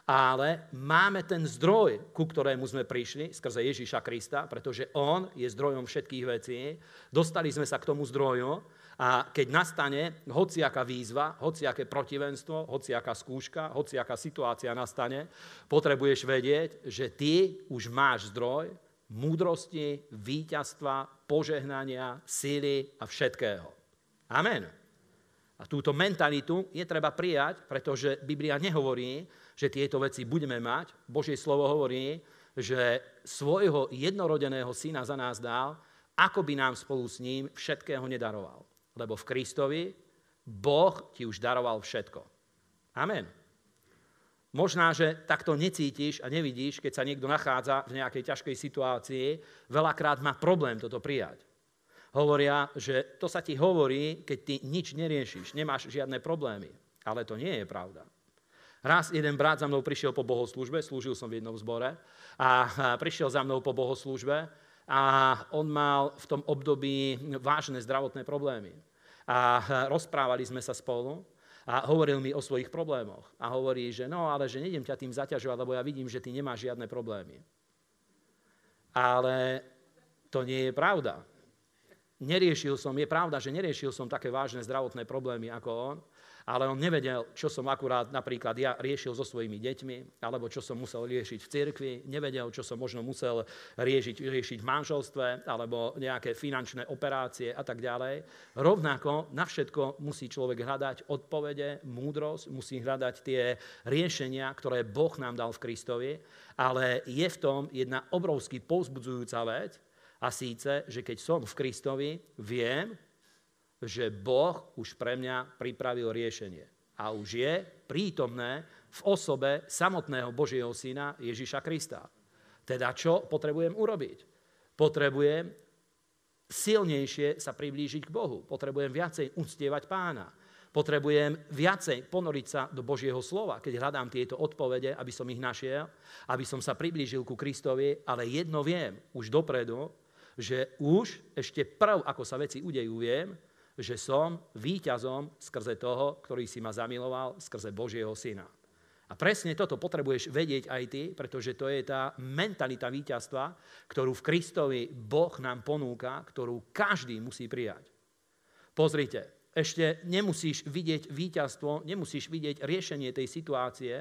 ale máme ten zdroj, ku ktorému sme prišli skrze Ježíša Krista, pretože On je zdrojom všetkých vecí. Dostali sme sa k tomu zdroju a keď nastane hociaká výzva, hociaké protivenstvo, hociaká skúška, hociaká situácia nastane, potrebuješ vedieť, že ty už máš zdroj múdrosti, víťazstva, požehnania, síly a všetkého. Amen. A túto mentalitu je treba prijať, pretože Biblia nehovorí, že tieto veci budeme mať. Božie slovo hovorí, že svojho jednorodeného syna za nás dal, ako by nám spolu s ním všetkého nedaroval. Lebo v Kristovi Boh ti už daroval všetko. Amen. Možná, že takto necítiš a nevidíš, keď sa niekto nachádza v nejakej ťažkej situácii, veľakrát má problém toto prijať. Hovoria, že to sa ti hovorí, keď ty nič neriešiš, nemáš žiadne problémy. Ale to nie je pravda. Raz jeden brat za mnou prišiel po bohoslužbe, slúžil som v jednom zbore, a prišiel za mnou po bohoslužbe a on mal v tom období vážne zdravotné problémy. A rozprávali sme sa spolu a hovoril mi o svojich problémoch. A hovorí, že no, ale že nejdem ťa tým zaťažovať, lebo ja vidím, že ty nemáš žiadne problémy. Ale to nie je pravda. Neriešil som, je pravda, že neriešil som také vážne zdravotné problémy ako on, ale on nevedel, čo som akurát napríklad ja riešil so svojimi deťmi, alebo čo som musel riešiť v cirkvi, nevedel, čo som možno musel riešiť, riešiť v manželstve, alebo nejaké finančné operácie a tak ďalej. Rovnako na všetko musí človek hľadať odpovede, múdrosť, musí hľadať tie riešenia, ktoré Boh nám dal v Kristovi, ale je v tom jedna obrovský povzbudzujúca vec, a síce, že keď som v Kristovi, viem, že Boh už pre mňa pripravil riešenie. A už je prítomné v osobe samotného Božieho syna Ježiša Krista. Teda čo potrebujem urobiť? Potrebujem silnejšie sa priblížiť k Bohu. Potrebujem viacej uctievať pána. Potrebujem viacej ponoriť sa do Božieho slova, keď hľadám tieto odpovede, aby som ich našiel, aby som sa priblížil ku Kristovi, ale jedno viem už dopredu, že už ešte prv, ako sa veci udejú, viem, že som víťazom skrze toho, ktorý si ma zamiloval, skrze Božieho syna. A presne toto potrebuješ vedieť aj ty, pretože to je tá mentalita víťazstva, ktorú v Kristovi Boh nám ponúka, ktorú každý musí prijať. Pozrite, ešte nemusíš vidieť víťazstvo, nemusíš vidieť riešenie tej situácie,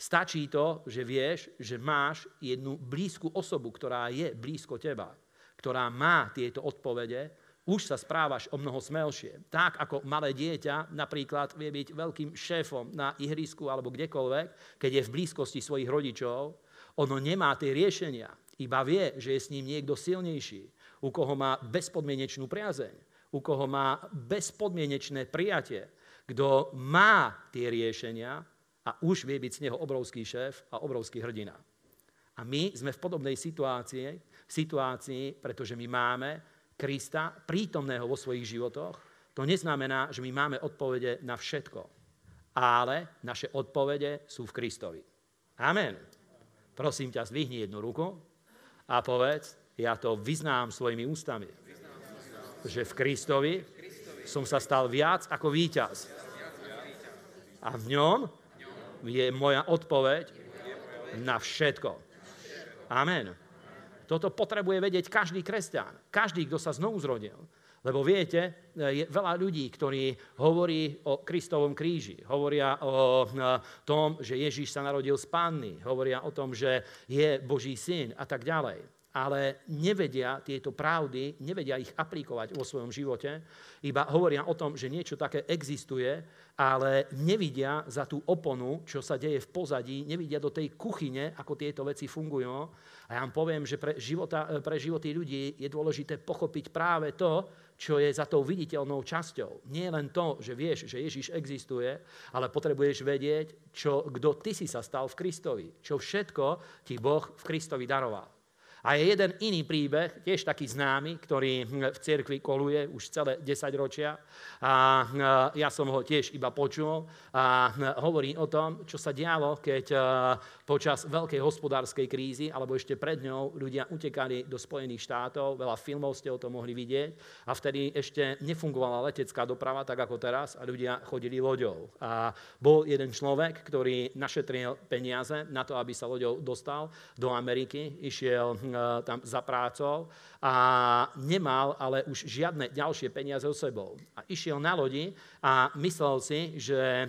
stačí to, že vieš, že máš jednu blízku osobu, ktorá je blízko teba, ktorá má tieto odpovede už sa správaš o mnoho smelšie. Tak ako malé dieťa napríklad vie byť veľkým šéfom na ihrisku alebo kdekoľvek, keď je v blízkosti svojich rodičov, ono nemá tie riešenia, iba vie, že je s ním niekto silnejší, u koho má bezpodmienečnú priazeň, u koho má bezpodmienečné prijatie, kto má tie riešenia a už vie byť z neho obrovský šéf a obrovský hrdina. A my sme v podobnej situácii, situácii, pretože my máme Krista, prítomného vo svojich životoch, to neznamená, že my máme odpovede na všetko. Ale naše odpovede sú v Kristovi. Amen. Prosím ťa, zdvihni jednu ruku a povedz, ja to vyznám svojimi ústami, že v Kristovi som sa stal viac ako víťaz. A v ňom je moja odpoveď na všetko. Amen. Toto potrebuje vedieť každý kresťan, každý, kto sa znovu zrodil. Lebo viete, je veľa ľudí, ktorí hovorí o Kristovom kríži, hovoria o tom, že Ježíš sa narodil z panny, hovoria o tom, že je Boží syn a tak ďalej ale nevedia tieto pravdy, nevedia ich aplikovať vo svojom živote, iba hovoria o tom, že niečo také existuje, ale nevidia za tú oponu, čo sa deje v pozadí, nevidia do tej kuchyne, ako tieto veci fungujú. A ja vám poviem, že pre, života, pre životy ľudí je dôležité pochopiť práve to, čo je za tou viditeľnou časťou. Nie len to, že vieš, že Ježiš existuje, ale potrebuješ vedieť, čo, kto ty si sa stal v Kristovi, čo všetko ti Boh v Kristovi daroval. A je jeden iný príbeh, tiež taký známy, ktorý v cirkvi koluje už celé 10 ročia. A ja som ho tiež iba počul a hovorí o tom, čo sa dialo, keď počas veľkej hospodárskej krízy, alebo ešte pred ňou, ľudia utekali do Spojených štátov, veľa filmov ste o tom mohli vidieť, a vtedy ešte nefungovala letecká doprava tak ako teraz a ľudia chodili loďou. A bol jeden človek, ktorý našetril peniaze na to, aby sa loďou dostal do Ameriky, išiel E, tam za prácou a nemal ale už žiadne ďalšie peniaze so sebou. A išiel na lodi a myslel si, že e,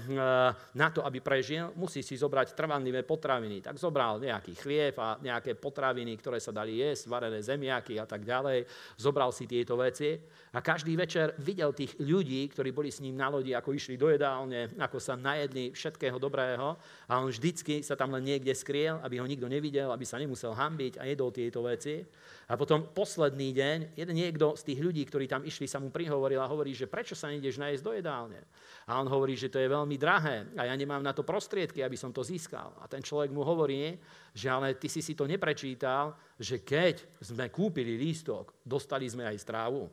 na to, aby prežil, musí si zobrať trvanlivé potraviny. Tak zobral nejaký chlieb a nejaké potraviny, ktoré sa dali jesť, varené zemiaky a tak ďalej. Zobral si tieto veci a každý večer videl tých ľudí, ktorí boli s ním na lodi, ako išli do jedálne, ako sa najedli všetkého dobrého a on vždycky sa tam len niekde skriel, aby ho nikto nevidel, aby sa nemusel hambiť a jedol tieto veci. A potom posledný deň, jeden niekto z tých ľudí, ktorí tam išli, sa mu prihovoril a hovorí, že prečo sa nejdeš najesť do jedálne? A on hovorí, že to je veľmi drahé a ja nemám na to prostriedky, aby som to získal. A ten človek mu hovorí, že ale ty si si to neprečítal, že keď sme kúpili lístok, dostali sme aj strávu.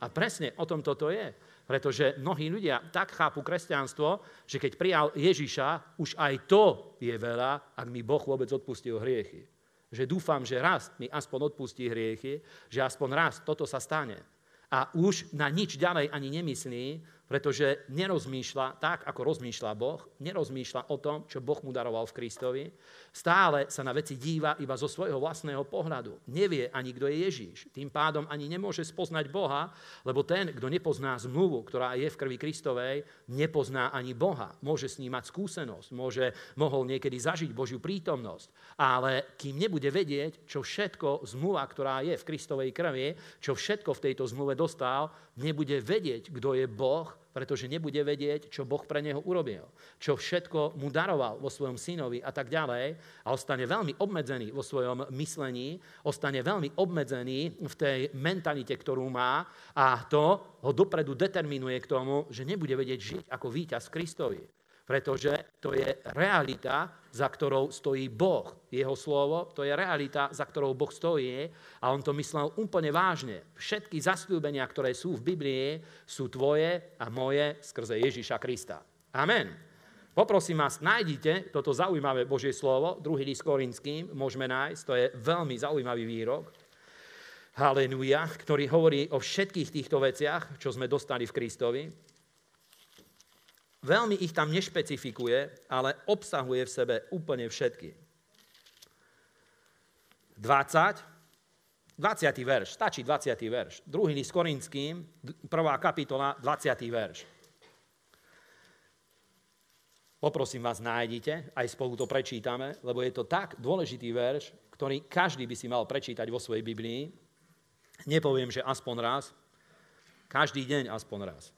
A presne o tom toto je. Pretože mnohí ľudia tak chápu kresťanstvo, že keď prijal Ježiša, už aj to je veľa, ak mi Boh vôbec odpustil hriechy. Že dúfam, že raz mi aspoň odpustí hriechy, že aspoň raz toto sa stane. A už na nič ďalej ani nemyslí, pretože nerozmýšľa tak, ako rozmýšľa Boh, nerozmýšľa o tom, čo Boh mu daroval v Kristovi, stále sa na veci díva iba zo svojho vlastného pohľadu. Nevie ani, kto je Ježíš. Tým pádom ani nemôže spoznať Boha, lebo ten, kto nepozná zmluvu, ktorá je v krvi Kristovej, nepozná ani Boha. Môže s ním mať skúsenosť, môže, mohol niekedy zažiť Božiu prítomnosť, ale kým nebude vedieť, čo všetko zmluva, ktorá je v Kristovej krvi, čo všetko v tejto zmluve dostal, nebude vedieť, kto je Boh, pretože nebude vedieť, čo Boh pre neho urobil, čo všetko mu daroval vo svojom synovi a tak ďalej a ostane veľmi obmedzený vo svojom myslení, ostane veľmi obmedzený v tej mentalite, ktorú má a to ho dopredu determinuje k tomu, že nebude vedieť žiť ako víťaz Kristovi pretože to je realita, za ktorou stojí Boh. Jeho slovo, to je realita, za ktorou Boh stojí a on to myslel úplne vážne. Všetky zasľúbenia, ktoré sú v Biblii, sú tvoje a moje skrze Ježíša Krista. Amen. Poprosím vás, nájdite toto zaujímavé Božie slovo, druhý list Korinským, môžeme nájsť, to je veľmi zaujímavý výrok. Haleluja, ktorý hovorí o všetkých týchto veciach, čo sme dostali v Kristovi. Veľmi ich tam nešpecifikuje, ale obsahuje v sebe úplne všetky. 20, 20. verš, stačí 20. verš. Druhý list Korinským, prvá kapitola, 20. verš. Poprosím vás, nájdite, aj spolu to prečítame, lebo je to tak dôležitý verš, ktorý každý by si mal prečítať vo svojej Biblii. Nepoviem, že aspoň raz, každý deň aspoň raz.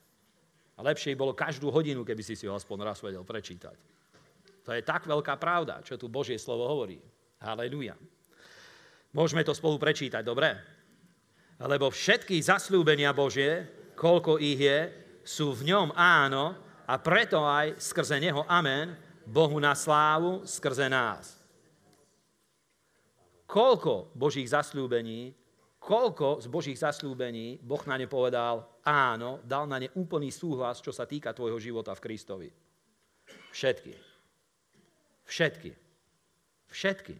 A lepšie bolo každú hodinu, keby si si ho aspoň raz vedel prečítať. To je tak veľká pravda, čo tu Božie slovo hovorí. Haleluja. Môžeme to spolu prečítať, dobre? Lebo všetky zasľúbenia Božie, koľko ich je, sú v ňom áno a preto aj skrze Neho amen, Bohu na slávu skrze nás. Koľko Božích zasľúbení koľko z Božích zasľúbení Boh na ne povedal áno, dal na ne úplný súhlas, čo sa týka tvojho života v Kristovi. Všetky. Všetky. Všetky.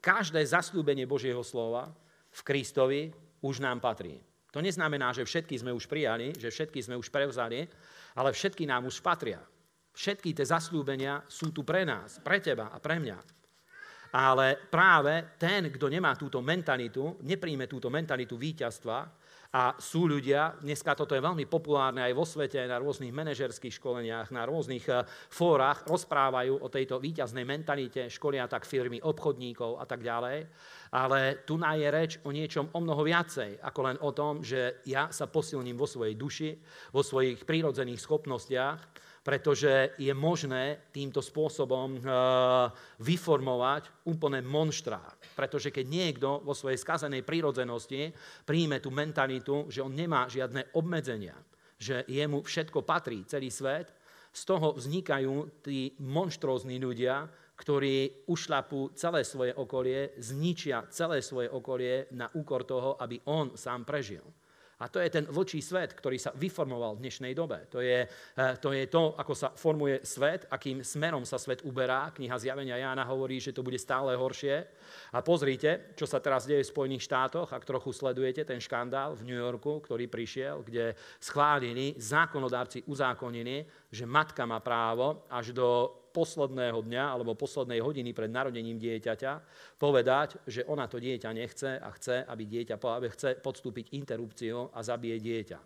Každé zasľúbenie Božieho slova v Kristovi už nám patrí. To neznamená, že všetky sme už prijali, že všetky sme už prevzali, ale všetky nám už patria. Všetky tie zasľúbenia sú tu pre nás, pre teba a pre mňa. Ale práve ten, kto nemá túto mentalitu, nepríjme túto mentalitu víťazstva, a sú ľudia, dneska toto je veľmi populárne aj vo svete, na rôznych manažerských školeniach, na rôznych eh, fórach, rozprávajú o tejto víťaznej mentalite, školia tak firmy obchodníkov a tak ďalej. Ale tu je reč o niečom o mnoho viacej, ako len o tom, že ja sa posilním vo svojej duši, vo svojich prírodzených schopnostiach pretože je možné týmto spôsobom eh, vyformovať úplne monštra. Pretože keď niekto vo svojej skazenej prírodzenosti príjme tú mentalitu, že on nemá žiadne obmedzenia, že jemu všetko patrí, celý svet, z toho vznikajú tí monštrózni ľudia, ktorí ušlapú celé svoje okolie, zničia celé svoje okolie na úkor toho, aby on sám prežil. A to je ten vlčí svet, ktorý sa vyformoval v dnešnej dobe. To je, eh, to je to, ako sa formuje svet, akým smerom sa svet uberá. Kniha Zjavenia Jána hovorí, že to bude stále horšie. A pozrite, čo sa teraz deje v Spojených štátoch, ak trochu sledujete ten škandál v New Yorku, ktorý prišiel, kde schválili, zákonodárci uzákonili, že matka má právo až do posledného dňa alebo poslednej hodiny pred narodením dieťaťa povedať, že ona to dieťa nechce a chce, aby dieťa aby chce podstúpiť interrupciu a zabije dieťa.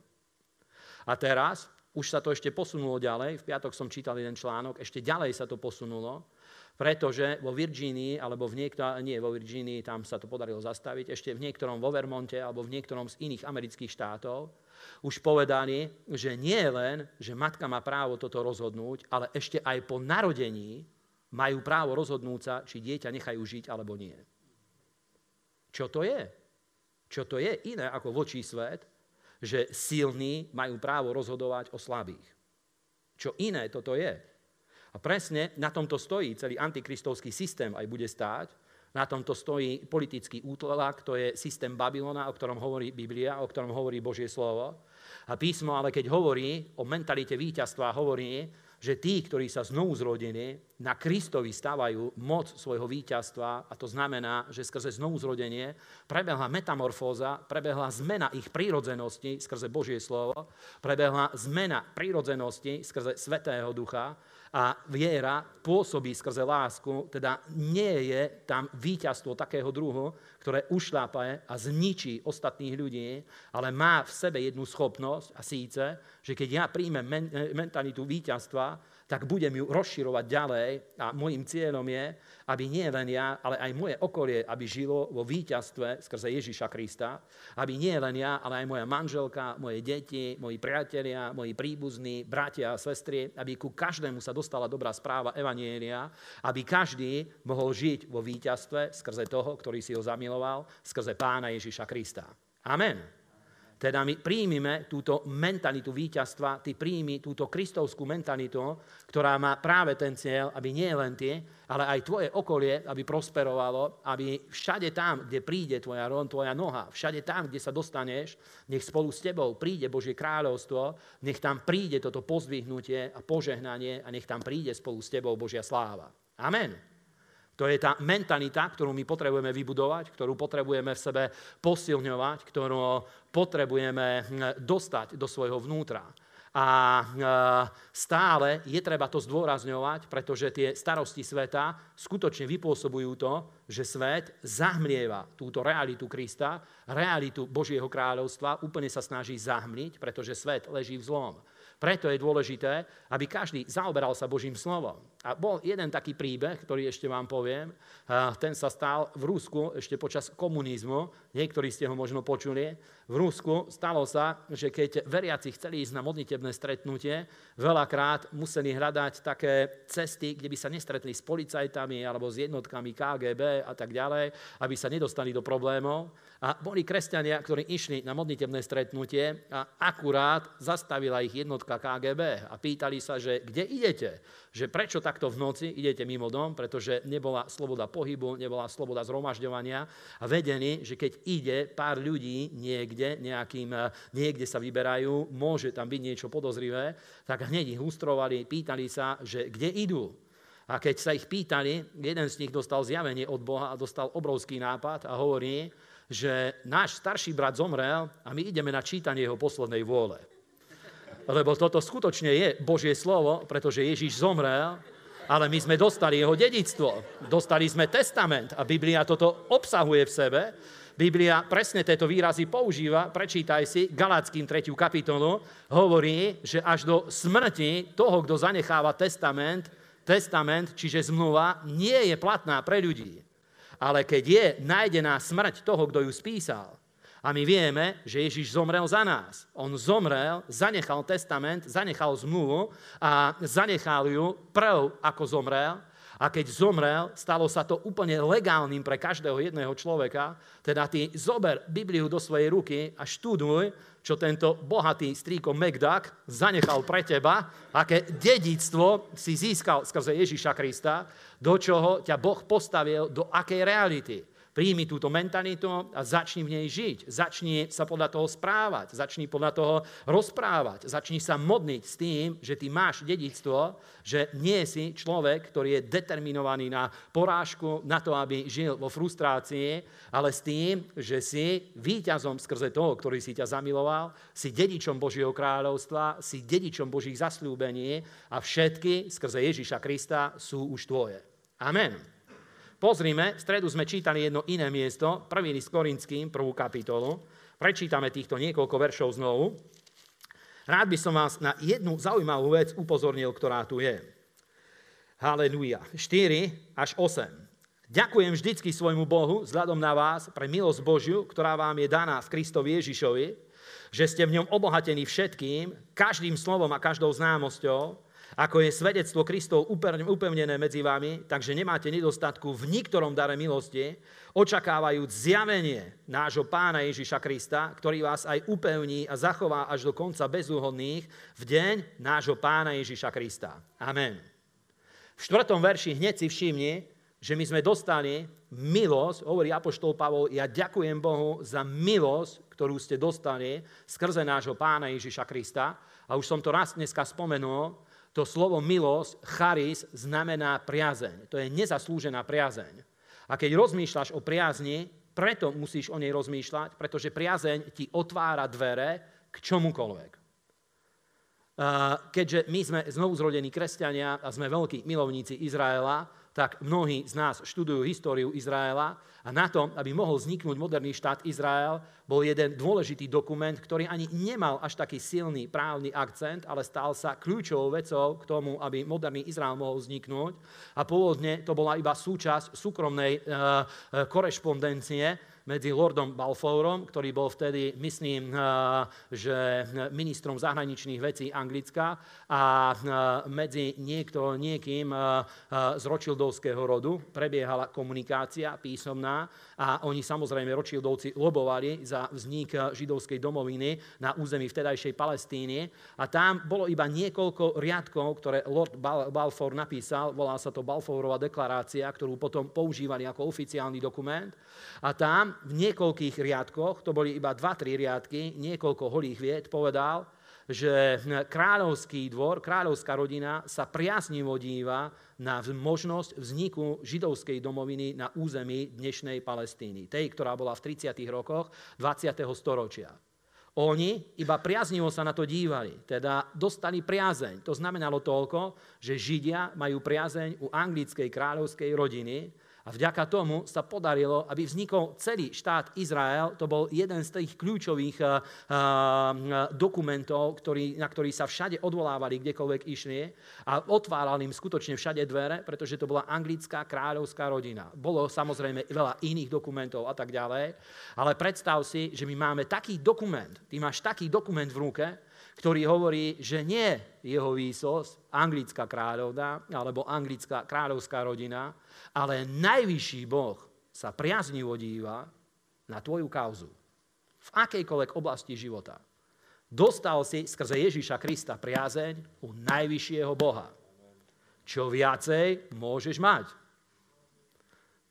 A teraz už sa to ešte posunulo ďalej, v piatok som čítal jeden článok, ešte ďalej sa to posunulo, pretože vo Virginii, alebo v niektor- nie vo Virginii, tam sa to podarilo zastaviť, ešte v niektorom vo Vermonte alebo v niektorom z iných amerických štátov, už povedali, že nie len, že matka má právo toto rozhodnúť, ale ešte aj po narodení majú právo rozhodnúť sa, či dieťa nechajú žiť alebo nie. Čo to je? Čo to je iné ako vočí svet, že silní majú právo rozhodovať o slabých. Čo iné toto je? A presne na tomto stojí celý antikristovský systém aj bude stáť, na tomto stojí politický útlak, to je systém Babylona, o ktorom hovorí Biblia, o ktorom hovorí Božie slovo. A písmo ale keď hovorí o mentalite víťazstva, hovorí, že tí, ktorí sa znovu zrodili, na Kristovi stávajú moc svojho víťazstva a to znamená, že skrze znovu zrodenie prebehla metamorfóza, prebehla zmena ich prírodzenosti skrze Božie slovo, prebehla zmena prírodzenosti skrze Svetého Ducha a viera pôsobí skrze lásku, teda nie je tam víťazstvo takého druhu, ktoré ušlápa a zničí ostatných ľudí, ale má v sebe jednu schopnosť a síce, že keď ja príjmem mentalitu víťazstva, tak budem ju rozširovať ďalej a môjim cieľom je, aby nie len ja, ale aj moje okolie, aby žilo vo víťazstve skrze Ježiša Krista, aby nie len ja, ale aj moja manželka, moje deti, moji priatelia, moji príbuzní, bratia a sestry, aby ku každému sa dostala dobrá správa Evanielia, aby každý mohol žiť vo víťazstve skrze toho, ktorý si ho zamiloval, skrze Pána Ježiša Krista. Amen. Teda my príjmime túto mentalitu víťazstva, ty príjmi túto kristovskú mentalitu, ktorá má práve ten cieľ, aby nie len ty, ale aj tvoje okolie, aby prosperovalo, aby všade tam, kde príde tvoja, tvoja noha, všade tam, kde sa dostaneš, nech spolu s tebou príde Božie kráľovstvo, nech tam príde toto pozdvihnutie a požehnanie a nech tam príde spolu s tebou Božia sláva. Amen. To je tá mentalita, ktorú my potrebujeme vybudovať, ktorú potrebujeme v sebe posilňovať, ktorú potrebujeme hm, dostať do svojho vnútra. A hm, stále je treba to zdôrazňovať, pretože tie starosti sveta skutočne vypôsobujú to, že svet zahmlieva túto realitu Krista, realitu Božieho kráľovstva, úplne sa snaží zahmliť, pretože svet leží v zlom. Preto je dôležité, aby každý zaoberal sa Božím slovom. A bol jeden taký príbeh, ktorý ešte vám poviem. Ten sa stal v Rusku ešte počas komunizmu. Niektorí ste ho možno počuli. V Rusku stalo sa, že keď veriaci chceli ísť na modlitebné stretnutie, veľakrát museli hľadať také cesty, kde by sa nestretli s policajtami alebo s jednotkami KGB a tak ďalej, aby sa nedostali do problémov. A boli kresťania, ktorí išli na modlitebné stretnutie a akurát zastavila ich jednotka KGB a pýtali sa, že kde idete? Že prečo takto v noci idete mimo dom? Pretože nebola sloboda pohybu, nebola sloboda zhromažďovania a vedeli, že keď ide pár ľudí niekde, nejakým, niekde sa vyberajú, môže tam byť niečo podozrivé, tak hneď ich ustrovali, pýtali sa, že kde idú. A keď sa ich pýtali, jeden z nich dostal zjavenie od Boha a dostal obrovský nápad a hovorí, že náš starší brat zomrel a my ideme na čítanie jeho poslednej vôle. Lebo toto skutočne je Božie slovo, pretože Ježiš zomrel, ale my sme dostali jeho dedictvo. Dostali sme testament a Biblia toto obsahuje v sebe. Biblia presne tieto výrazy používa. Prečítaj si Galackým 3. kapitolu. Hovorí, že až do smrti toho, kto zanecháva testament, testament, čiže zmluva, nie je platná pre ľudí. Ale keď je nájdená smrť toho, kto ju spísal, a my vieme, že Ježiš zomrel za nás. On zomrel, zanechal testament, zanechal zmluvu a zanechal ju prv, ako zomrel. A keď zomrel, stalo sa to úplne legálnym pre každého jedného človeka. Teda ty zober Bibliu do svojej ruky a študuj, čo tento bohatý strýko Megdak zanechal pre teba, aké dedictvo si získal skrze Ježíša Krista, do čoho ťa Boh postavil, do akej reality. Príjmi túto mentalitu a začni v nej žiť. Začni sa podľa toho správať, začni podľa toho rozprávať, začni sa modniť s tým, že ty máš dedictvo, že nie si človek, ktorý je determinovaný na porážku, na to, aby žil vo frustrácii, ale s tým, že si víťazom skrze toho, ktorý si ťa zamiloval, si dedičom Božieho kráľovstva, si dedičom Božích zasľúbení a všetky skrze Ježíša Krista sú už tvoje. Amen. Pozrime, v stredu sme čítali jedno iné miesto, prvý list Korinským, prvú kapitolu. Prečítame týchto niekoľko veršov znovu. Rád by som vás na jednu zaujímavú vec upozornil, ktorá tu je. Haleluja. 4 až 8. Ďakujem vždycky svojmu Bohu vzhľadom na vás pre milosť Božiu, ktorá vám je daná v Kristovi Ježišovi, že ste v ňom obohatení všetkým, každým slovom a každou známosťou, ako je svedectvo Kristov upevnené medzi vami, takže nemáte nedostatku v niktorom dare milosti, očakávajúc zjavenie nášho pána Ježiša Krista, ktorý vás aj upevní a zachová až do konca bezúhodných v deň nášho pána Ježiša Krista. Amen. V štvrtom verši hneď si všimni, že my sme dostali milosť, hovorí Apoštol Pavol, ja ďakujem Bohu za milosť, ktorú ste dostali skrze nášho pána Ježiša Krista. A už som to raz dneska spomenul, to slovo milosť, charis, znamená priazeň. To je nezaslúžená priazeň. A keď rozmýšľaš o priazni, preto musíš o nej rozmýšľať, pretože priazeň ti otvára dvere k čomukoľvek. Keďže my sme znovu zrodení kresťania a sme veľkí milovníci Izraela, tak mnohí z nás študujú históriu Izraela a na to, aby mohol vzniknúť moderný štát Izrael, bol jeden dôležitý dokument, ktorý ani nemal až taký silný právny akcent, ale stal sa kľúčovou vecou k tomu, aby moderný Izrael mohol vzniknúť. A pôvodne to bola iba súčasť súkromnej uh, korešpondencie, medzi Lordom Balfourom, ktorý bol vtedy, myslím, eh, že ministrom zahraničných vecí Anglicka a eh, medzi niekto, niekým eh, z ročildovského rodu prebiehala komunikácia písomná a oni samozrejme ročildovci lobovali za vznik židovskej domoviny na území vtedajšej Palestíny a tam bolo iba niekoľko riadkov, ktoré Lord Balfour napísal, volá sa to Balfourová deklarácia, ktorú potom používali ako oficiálny dokument. A tam v niekoľkých riadkoch, to boli iba 2-3 riadky, niekoľko holých vied, povedal, že kráľovský dvor, kráľovská rodina sa priaznivo díva na možnosť vzniku židovskej domoviny na území dnešnej Palestíny, tej, ktorá bola v 30. rokoch 20. storočia. Oni iba priaznivo sa na to dívali, teda dostali priazeň. To znamenalo toľko, že Židia majú priazeň u anglickej kráľovskej rodiny, a vďaka tomu sa podarilo, aby vznikol celý štát Izrael. To bol jeden z tých kľúčových uh, uh, dokumentov, ktorý, na ktorý sa všade odvolávali, kdekoľvek išli. A otváral im skutočne všade dvere, pretože to bola anglická kráľovská rodina. Bolo samozrejme veľa iných dokumentov a tak ďalej. Ale predstav si, že my máme taký dokument, ty máš taký dokument v ruke, ktorý hovorí, že nie jeho výsosť, anglická kráľovna alebo anglická kráľovská rodina, ale najvyšší Boh sa priaznivo díva na tvoju kauzu. V akejkoľvek oblasti života. Dostal si skrze Ježíša Krista priazeň u najvyššieho Boha. Čo viacej môžeš mať?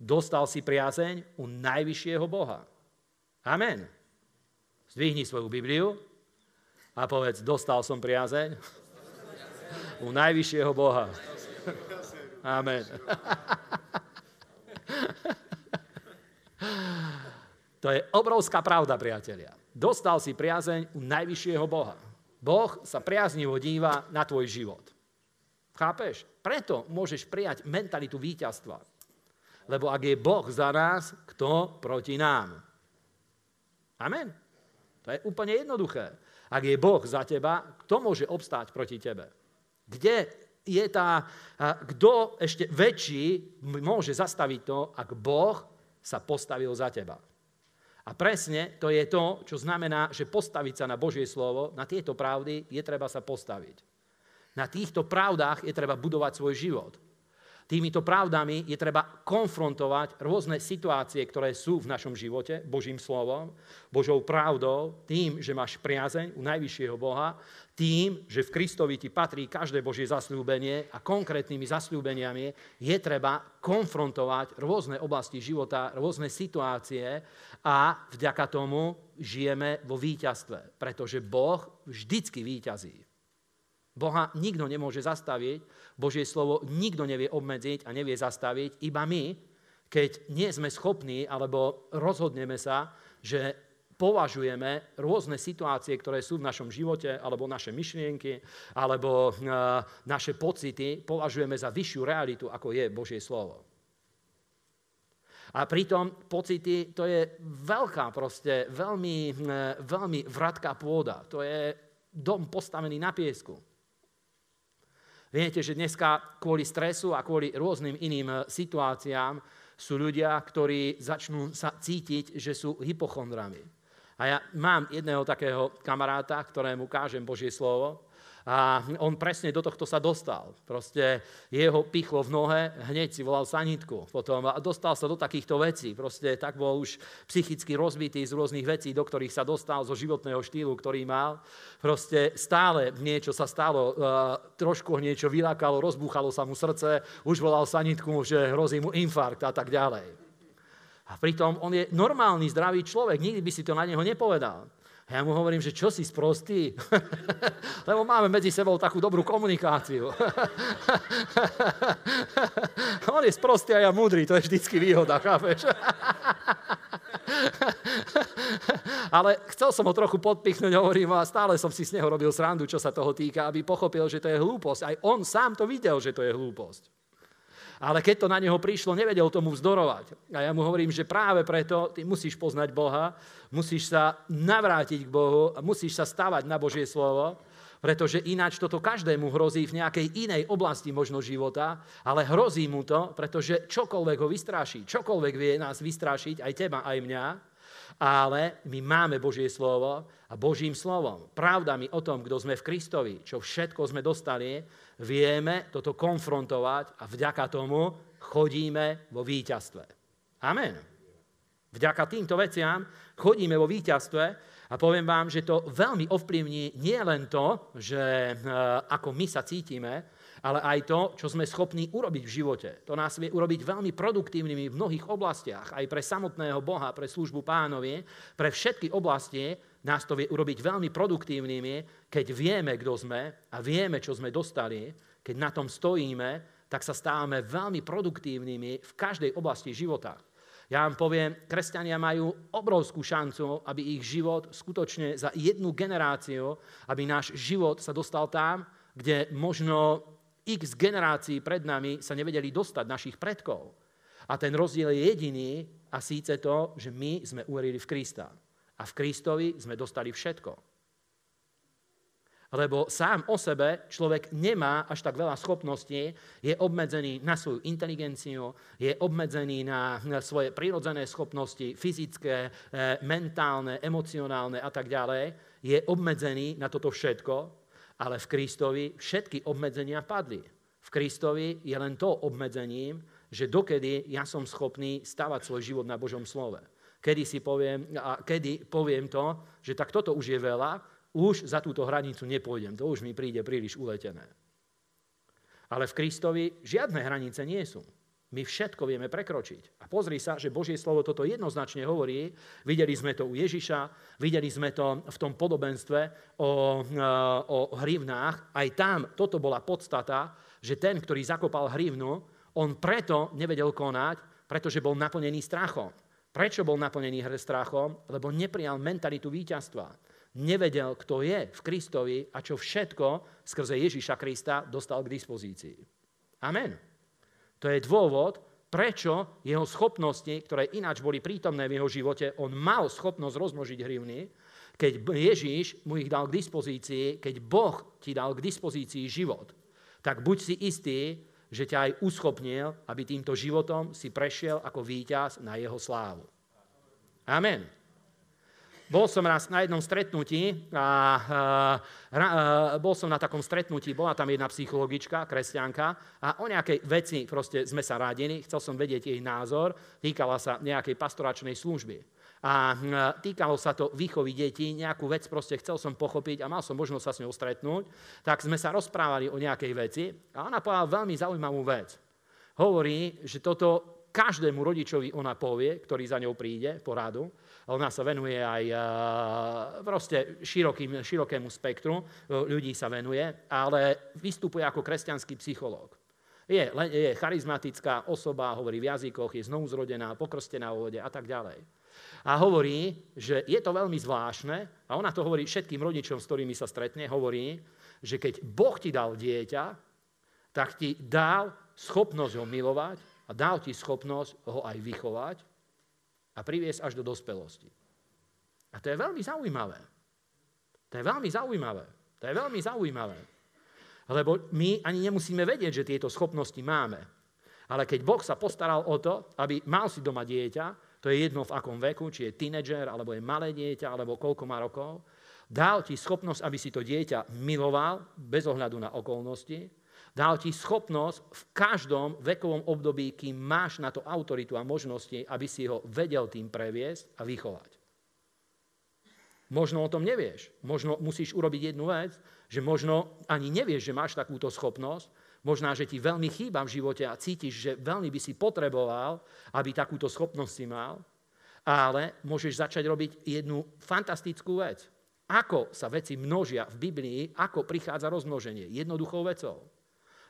Dostal si priazeň u najvyššieho Boha. Amen. Zdvihni svoju Bibliu a povedz, dostal som priazeň u najvyššieho Boha. Amen. To je obrovská pravda, priatelia. Dostal si priazeň u najvyššieho Boha. Boh sa priaznivo díva na tvoj život. Chápeš? Preto môžeš prijať mentalitu víťazstva. Lebo ak je Boh za nás, kto proti nám? Amen. To je úplne jednoduché. Ak je Boh za teba, kto môže obstáť proti tebe? Kde je tá, kto ešte väčší môže zastaviť to, ak Boh sa postavil za teba. A presne to je to, čo znamená, že postaviť sa na Božie slovo, na tieto pravdy je treba sa postaviť. Na týchto pravdách je treba budovať svoj život. Týmito pravdami je treba konfrontovať rôzne situácie, ktoré sú v našom živote Božím slovom, Božou pravdou, tým, že máš priazeň u najvyššieho Boha, tým, že v Kristovi ti patrí každé Božie zasľúbenie a konkrétnymi zasľúbeniami je treba konfrontovať rôzne oblasti života, rôzne situácie a vďaka tomu žijeme vo víťazstve, pretože Boh vždycky víťazí. Boha nikto nemôže zastaviť, Božie slovo nikto nevie obmedziť a nevie zastaviť, iba my, keď nie sme schopní alebo rozhodneme sa, že považujeme rôzne situácie, ktoré sú v našom živote, alebo naše myšlienky, alebo uh, naše pocity, považujeme za vyššiu realitu, ako je Božie slovo. A pritom pocity, to je veľká proste, veľmi, uh, veľmi vratká pôda. To je dom postavený na piesku. Viete, že dneska kvôli stresu a kvôli rôznym iným e, situáciám sú ľudia, ktorí začnú sa cítiť, že sú hypochondrami. A ja mám jedného takého kamaráta, ktorému kážem Božie slovo a on presne do tohto sa dostal. Proste jeho pichlo v nohe, hneď si volal sanitku. Potom a dostal sa do takýchto vecí. Proste tak bol už psychicky rozbitý z rôznych vecí, do ktorých sa dostal zo životného štýlu, ktorý mal. Proste stále niečo sa stalo, trošku niečo vylákalo, rozbúchalo sa mu srdce, už volal sanitku, že hrozí mu infarkt a tak ďalej. A pritom on je normálny, zdravý človek, nikdy by si to na neho nepovedal. A ja mu hovorím, že čo si sprostý? [LAUGHS] Lebo máme medzi sebou takú dobrú komunikáciu. [LAUGHS] On je sprostý a ja múdry, to je vždycky výhoda, chápeš? [LAUGHS] Ale chcel som ho trochu podpichnúť, hovorím, a stále som si z neho robil srandu, čo sa toho týka, aby pochopil, že to je hlúposť. Aj on sám to videl, že to je hlúposť. Ale keď to na neho prišlo, nevedel tomu vzdorovať. A ja mu hovorím, že práve preto ty musíš poznať Boha, musíš sa navrátiť k Bohu, musíš sa stavať na Božie slovo, pretože ináč toto každému hrozí v nejakej inej oblasti možno života, ale hrozí mu to, pretože čokoľvek ho vystraší, čokoľvek vie nás vystrašiť, aj teba, aj mňa, ale my máme Božie slovo a Božím slovom, pravdami o tom, kto sme v Kristovi, čo všetko sme dostali, vieme toto konfrontovať a vďaka tomu chodíme vo víťazstve. Amen. Vďaka týmto veciam chodíme vo víťazstve a poviem vám, že to veľmi ovplyvní nie len to, že e, ako my sa cítime, ale aj to, čo sme schopní urobiť v živote. To nás vie urobiť veľmi produktívnymi v mnohých oblastiach, aj pre samotného Boha, pre službu pánovi, pre všetky oblasti nás to vie urobiť veľmi produktívnymi, keď vieme, kto sme a vieme, čo sme dostali, keď na tom stojíme, tak sa stávame veľmi produktívnymi v každej oblasti života. Ja vám poviem, kresťania majú obrovskú šancu, aby ich život skutočne za jednu generáciu, aby náš život sa dostal tam, kde možno x generácií pred nami sa nevedeli dostať našich predkov. A ten rozdiel je jediný a síce to, že my sme uverili v Krista. A v Kristovi sme dostali všetko. Lebo sám o sebe človek nemá až tak veľa schopností, je obmedzený na svoju inteligenciu, je obmedzený na, na svoje prirodzené schopnosti, fyzické, e, mentálne, emocionálne a tak ďalej. Je obmedzený na toto všetko, ale v Kristovi všetky obmedzenia padli. V Kristovi je len to obmedzením, že dokedy ja som schopný stavať svoj život na Božom slove kedy si poviem, a kedy poviem to, že tak toto už je veľa, už za túto hranicu nepôjdem, to už mi príde príliš uletené. Ale v Kristovi žiadne hranice nie sú. My všetko vieme prekročiť. A pozri sa, že Božie slovo toto jednoznačne hovorí. Videli sme to u Ježiša, videli sme to v tom podobenstve o, o hrivnách. Aj tam toto bola podstata, že ten, ktorý zakopal hrivnu, on preto nevedel konať, pretože bol naplnený strachom. Prečo bol naplnený strachom? Lebo neprijal mentalitu víťazstva. Nevedel, kto je v Kristovi a čo všetko skrze Ježíša Krista dostal k dispozícii. Amen. To je dôvod, prečo jeho schopnosti, ktoré ináč boli prítomné v jeho živote, on mal schopnosť rozmnožiť hrivny, keď Ježíš mu ich dal k dispozícii, keď Boh ti dal k dispozícii život, tak buď si istý, že ťa aj uschopnil, aby týmto životom si prešiel ako víťaz na jeho slávu. Amen. bol som raz na jednom stretnutí a, a, a bol som na takom stretnutí, bola tam jedna psychologička, kresťanka a o nejakej veci proste sme sa rádili, chcel som vedieť jej názor, týkala sa nejakej pastoračnej služby. A týkalo sa to výchovy detí, nejakú vec proste chcel som pochopiť a mal som možnosť sa s ňou stretnúť, tak sme sa rozprávali o nejakej veci a ona povedala veľmi zaujímavú vec. Hovorí, že toto každému rodičovi ona povie, ktorý za ňou príde, poradu, ona sa venuje aj proste širokým, širokému spektru eh, ľudí sa venuje, ale vystupuje ako kresťanský psychológ. Je, je charizmatická osoba, hovorí v jazykoch, je znovu zrodená, pokrstená vo vode a tak ďalej. A hovorí, že je to veľmi zvláštne, a ona to hovorí všetkým rodičom, s ktorými sa stretne, hovorí, že keď Boh ti dal dieťa, tak ti dal schopnosť ho milovať a dal ti schopnosť ho aj vychovať a priviesť až do dospelosti. A to je veľmi zaujímavé. To je veľmi zaujímavé. To je veľmi zaujímavé. Lebo my ani nemusíme vedieť, že tieto schopnosti máme. Ale keď Boh sa postaral o to, aby mal si doma dieťa, to je jedno v akom veku, či je tínedžer, alebo je malé dieťa, alebo koľko má rokov, dal ti schopnosť, aby si to dieťa miloval, bez ohľadu na okolnosti, Dal ti schopnosť v každom vekovom období, kým máš na to autoritu a možnosti, aby si ho vedel tým previesť a vychovať. Možno o tom nevieš. Možno musíš urobiť jednu vec, že možno ani nevieš, že máš takúto schopnosť, možná, že ti veľmi chýba v živote a cítiš, že veľmi by si potreboval, aby takúto schopnosť si mal, ale môžeš začať robiť jednu fantastickú vec. Ako sa veci množia v Biblii, ako prichádza rozmnoženie. Jednoduchou vecou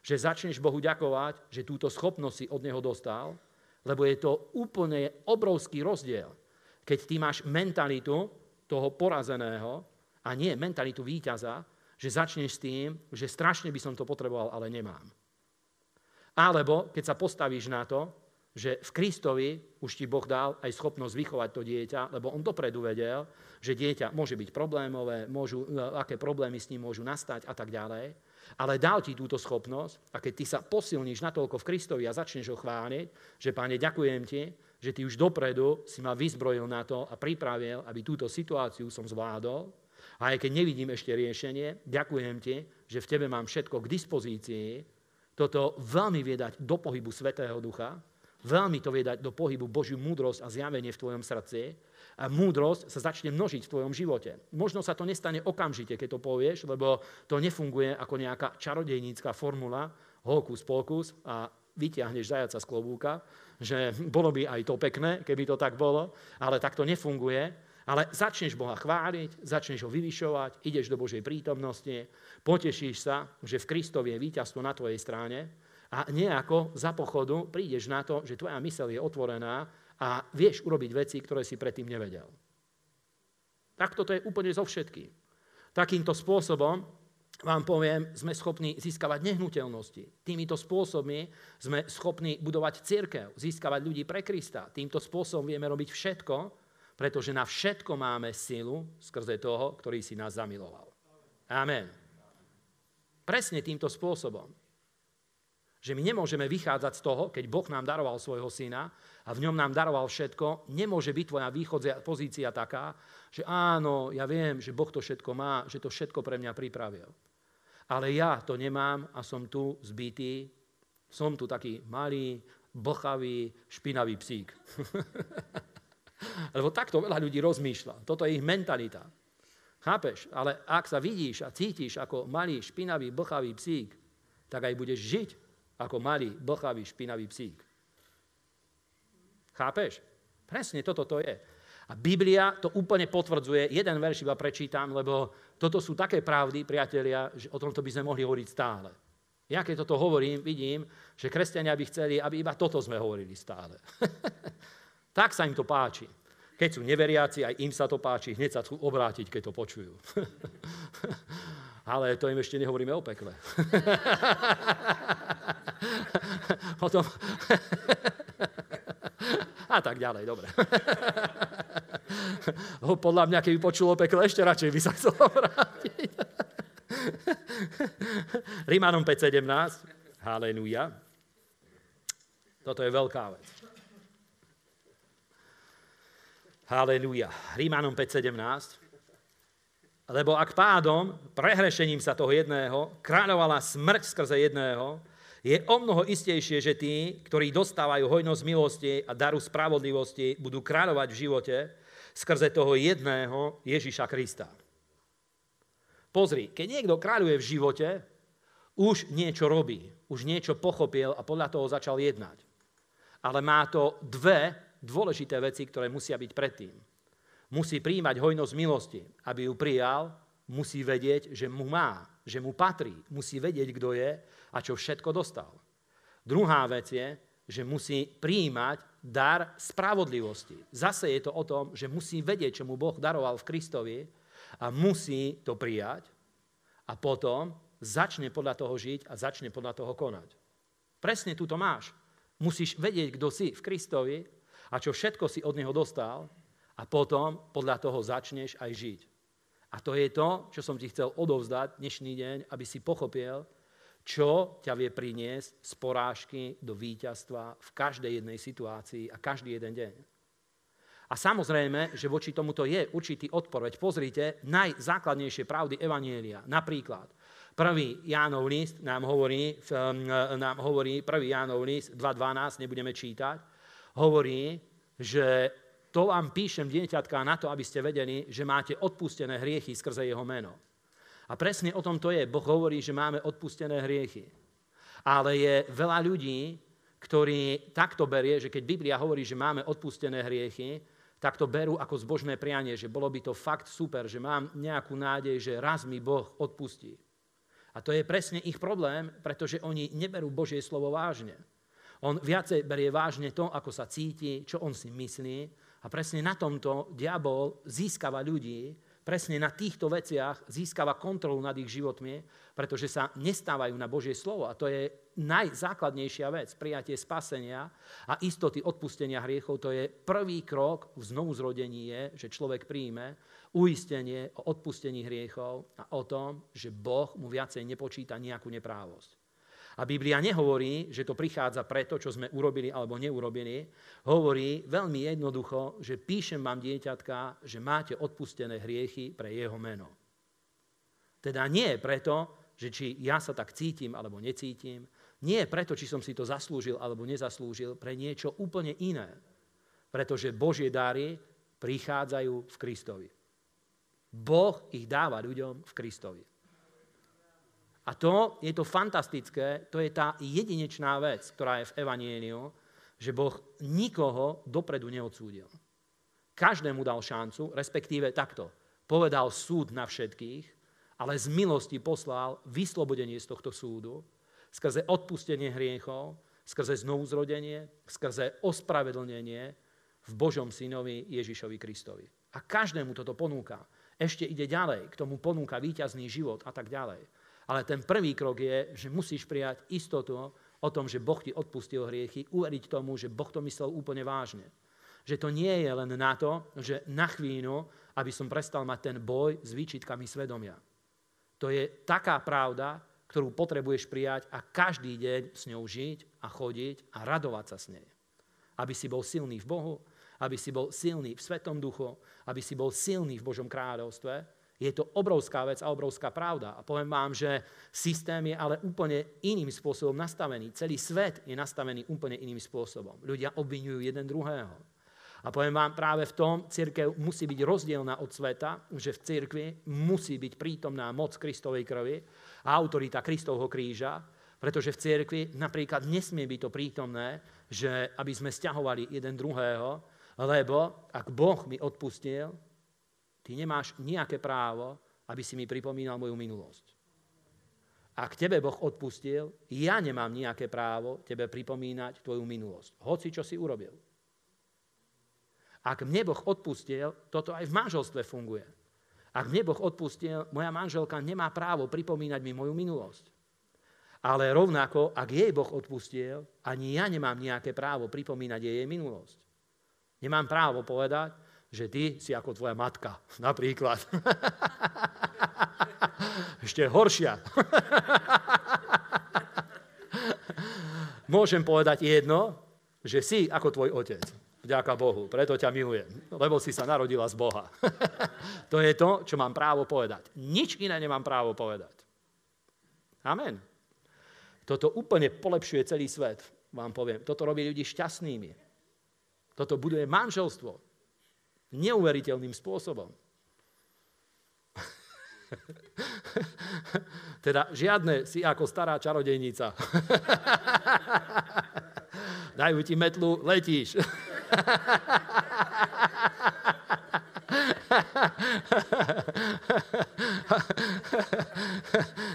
že začneš Bohu ďakovať, že túto schopnosť si od Neho dostal, lebo je to úplne obrovský rozdiel, keď ty máš mentalitu toho porazeného a nie mentalitu víťaza, že začneš s tým, že strašne by som to potreboval, ale nemám. Alebo keď sa postavíš na to, že v Kristovi už ti Boh dal aj schopnosť vychovať to dieťa, lebo on dopredu vedel, že dieťa môže byť problémové, môžu, aké problémy s ním môžu nastať a tak ďalej ale dal ti túto schopnosť a keď ty sa posilníš natoľko v Kristovi a začneš ho chváliť, že páne, ďakujem ti, že ty už dopredu si ma vyzbrojil na to a pripravil, aby túto situáciu som zvládol. A aj keď nevidím ešte riešenie, ďakujem ti, že v tebe mám všetko k dispozícii. Toto veľmi vie dať do pohybu Svetého Ducha, veľmi to vie dať do pohybu Božiu múdrosť a zjavenie v tvojom srdci a múdrosť sa začne množiť v tvojom živote. Možno sa to nestane okamžite, keď to povieš, lebo to nefunguje ako nejaká čarodejnícka formula, hokus pokus a vyťahneš zajaca z klobúka, že bolo by aj to pekné, keby to tak bolo, ale tak to nefunguje. Ale začneš Boha chváliť, začneš ho vyvyšovať, ideš do Božej prítomnosti, potešíš sa, že v Kristovi je víťazstvo na tvojej strane a nejako za pochodu prídeš na to, že tvoja mysel je otvorená a vieš urobiť veci, ktoré si predtým nevedel. Takto to je úplne so všetkým. Takýmto spôsobom vám poviem, sme schopní získavať nehnuteľnosti. Týmito spôsobmi sme schopní budovať církev, získavať ľudí pre Krista. Týmto spôsobom vieme robiť všetko, pretože na všetko máme silu skrze toho, ktorý si nás zamiloval. Amen. Presne týmto spôsobom. Že my nemôžeme vychádzať z toho, keď Boh nám daroval svojho syna a v ňom nám daroval všetko, nemôže byť tvoja východzia pozícia taká, že áno, ja viem, že Boh to všetko má, že to všetko pre mňa pripravil. Ale ja to nemám a som tu zbytý, som tu taký malý, blchavý, špinavý psík. [LAUGHS] Lebo takto veľa ľudí rozmýšľa. Toto je ich mentalita. Chápeš? Ale ak sa vidíš a cítiš ako malý, špinavý, blchavý psík, tak aj budeš žiť ako malý, blchavý, špinavý psík. Chápeš? Presne toto to je. A Biblia to úplne potvrdzuje. Jeden verš iba prečítam, lebo toto sú také pravdy, priatelia, že o tomto by sme mohli hovoriť stále. Ja keď toto hovorím, vidím, že kresťania by chceli, aby iba toto sme hovorili stále. [LAUGHS] tak sa im to páči. Keď sú neveriaci, aj im sa to páči, hneď sa chcú obrátiť, keď to počujú. [LAUGHS] Ale to im ešte nehovoríme o pekle. [LAUGHS] Potom... [LAUGHS] A tak ďalej, dobre. Podľa mňa, keby počulo pekle, ešte radšej by sa chcel vrátiť. Rímanom 5.17. Haleluja. Toto je veľká vec. Haleluja. Rímanom 5.17. Lebo ak pádom, prehrešením sa toho jedného, kráľovala smrť skrze jedného, je o mnoho istejšie, že tí, ktorí dostávajú hojnosť milosti a daru spravodlivosti, budú kráľovať v živote skrze toho jedného Ježiša Krista. Pozri, keď niekto kráľuje v živote, už niečo robí, už niečo pochopil a podľa toho začal jednať. Ale má to dve dôležité veci, ktoré musia byť predtým. Musí príjmať hojnosť milosti, aby ju prijal, musí vedieť, že mu má, že mu patrí, musí vedieť, kto je a čo všetko dostal. Druhá vec je, že musí príjmať dar spravodlivosti. Zase je to o tom, že musí vedieť, čo mu Boh daroval v Kristovi a musí to prijať a potom začne podľa toho žiť a začne podľa toho konať. Presne tu to máš. Musíš vedieť, kto si v Kristovi a čo všetko si od Neho dostal a potom podľa toho začneš aj žiť. A to je to, čo som ti chcel odovzdať dnešný deň, aby si pochopil, čo ťa vie priniesť z porážky do víťazstva v každej jednej situácii a každý jeden deň. A samozrejme, že voči tomuto je určitý odpor. Veď pozrite, najzákladnejšie pravdy Evanielia. Napríklad, prvý Jánov list nám hovorí, nám hovorí prvý Jánov list 2.12, nebudeme čítať, hovorí, že to vám píšem, dieťatka, na to, aby ste vedeli, že máte odpustené hriechy skrze jeho meno. A presne o tom to je. Boh hovorí, že máme odpustené hriechy. Ale je veľa ľudí, ktorí takto berie, že keď Biblia hovorí, že máme odpustené hriechy, tak to berú ako zbožné prianie, že bolo by to fakt super, že mám nejakú nádej, že raz mi Boh odpustí. A to je presne ich problém, pretože oni neberú Božie slovo vážne. On viacej berie vážne to, ako sa cíti, čo on si myslí. A presne na tomto diabol získava ľudí, presne na týchto veciach získava kontrolu nad ich životmi, pretože sa nestávajú na Božie slovo. A to je najzákladnejšia vec, prijatie spasenia a istoty odpustenia hriechov. To je prvý krok v znovuzrodení je, že človek príjme uistenie o odpustení hriechov a o tom, že Boh mu viacej nepočíta nejakú neprávosť. A Biblia nehovorí, že to prichádza preto, čo sme urobili alebo neurobili. Hovorí veľmi jednoducho, že píšem vám, dieťatka, že máte odpustené hriechy pre jeho meno. Teda nie preto, že či ja sa tak cítim alebo necítim, nie preto, či som si to zaslúžil alebo nezaslúžil, pre niečo úplne iné. Pretože Božie dary prichádzajú v Kristovi. Boh ich dáva ľuďom v Kristovi. A to je to fantastické, to je tá jedinečná vec, ktorá je v Evanieliu, že Boh nikoho dopredu neodsúdil. Každému dal šancu, respektíve takto. Povedal súd na všetkých, ale z milosti poslal vyslobodenie z tohto súdu, skrze odpustenie hriechov, skrze znovuzrodenie, skrze ospravedlnenie v Božom synovi Ježišovi Kristovi. A každému toto ponúka. Ešte ide ďalej, k tomu ponúka víťazný život a tak ďalej. Ale ten prvý krok je, že musíš prijať istotu o tom, že Boh ti odpustil hriechy, uveriť tomu, že Boh to myslel úplne vážne. Že to nie je len na to, že na chvíľu, aby som prestal mať ten boj s výčitkami svedomia. To je taká pravda, ktorú potrebuješ prijať a každý deň s ňou žiť a chodiť a radovať sa s nej. Aby si bol silný v Bohu, aby si bol silný v Svetom duchu, aby si bol silný v Božom kráľovstve je to obrovská vec a obrovská pravda. A poviem vám, že systém je ale úplne iným spôsobom nastavený. Celý svet je nastavený úplne iným spôsobom. Ľudia obvinujú jeden druhého. A poviem vám, práve v tom církev musí byť rozdielna od sveta, že v církvi musí byť prítomná moc Kristovej krvi a autorita Kristovho kríža, pretože v církvi napríklad nesmie byť to prítomné, že aby sme stiahovali jeden druhého, lebo ak Boh mi odpustil, Ty nemáš nejaké právo, aby si mi pripomínal moju minulosť. Ak tebe Boh odpustil, ja nemám nejaké právo tebe pripomínať tvoju minulosť. Hoci, čo si urobil. Ak mne Boh odpustil, toto aj v manželstve funguje. Ak mne Boh odpustil, moja manželka nemá právo pripomínať mi moju minulosť. Ale rovnako, ak jej Boh odpustil, ani ja nemám nejaké právo pripomínať jej minulosť. Nemám právo povedať, že ty si ako tvoja matka, [LAUGHS] napríklad. [LAUGHS] Ešte horšia. [LAUGHS] Môžem povedať jedno, že si ako tvoj otec. Vďaka Bohu, preto ťa milujem, lebo si sa narodila z Boha. to je to, čo mám právo povedať. Nič iné nemám právo povedať. Amen. Toto úplne polepšuje celý svet, vám poviem. Toto robí ľudí šťastnými. Toto buduje manželstvo neuveriteľným spôsobom. [LAUGHS] teda žiadne si ako stará čarodejnica. [LAUGHS] Dajú ti metlu, letíš. [LAUGHS]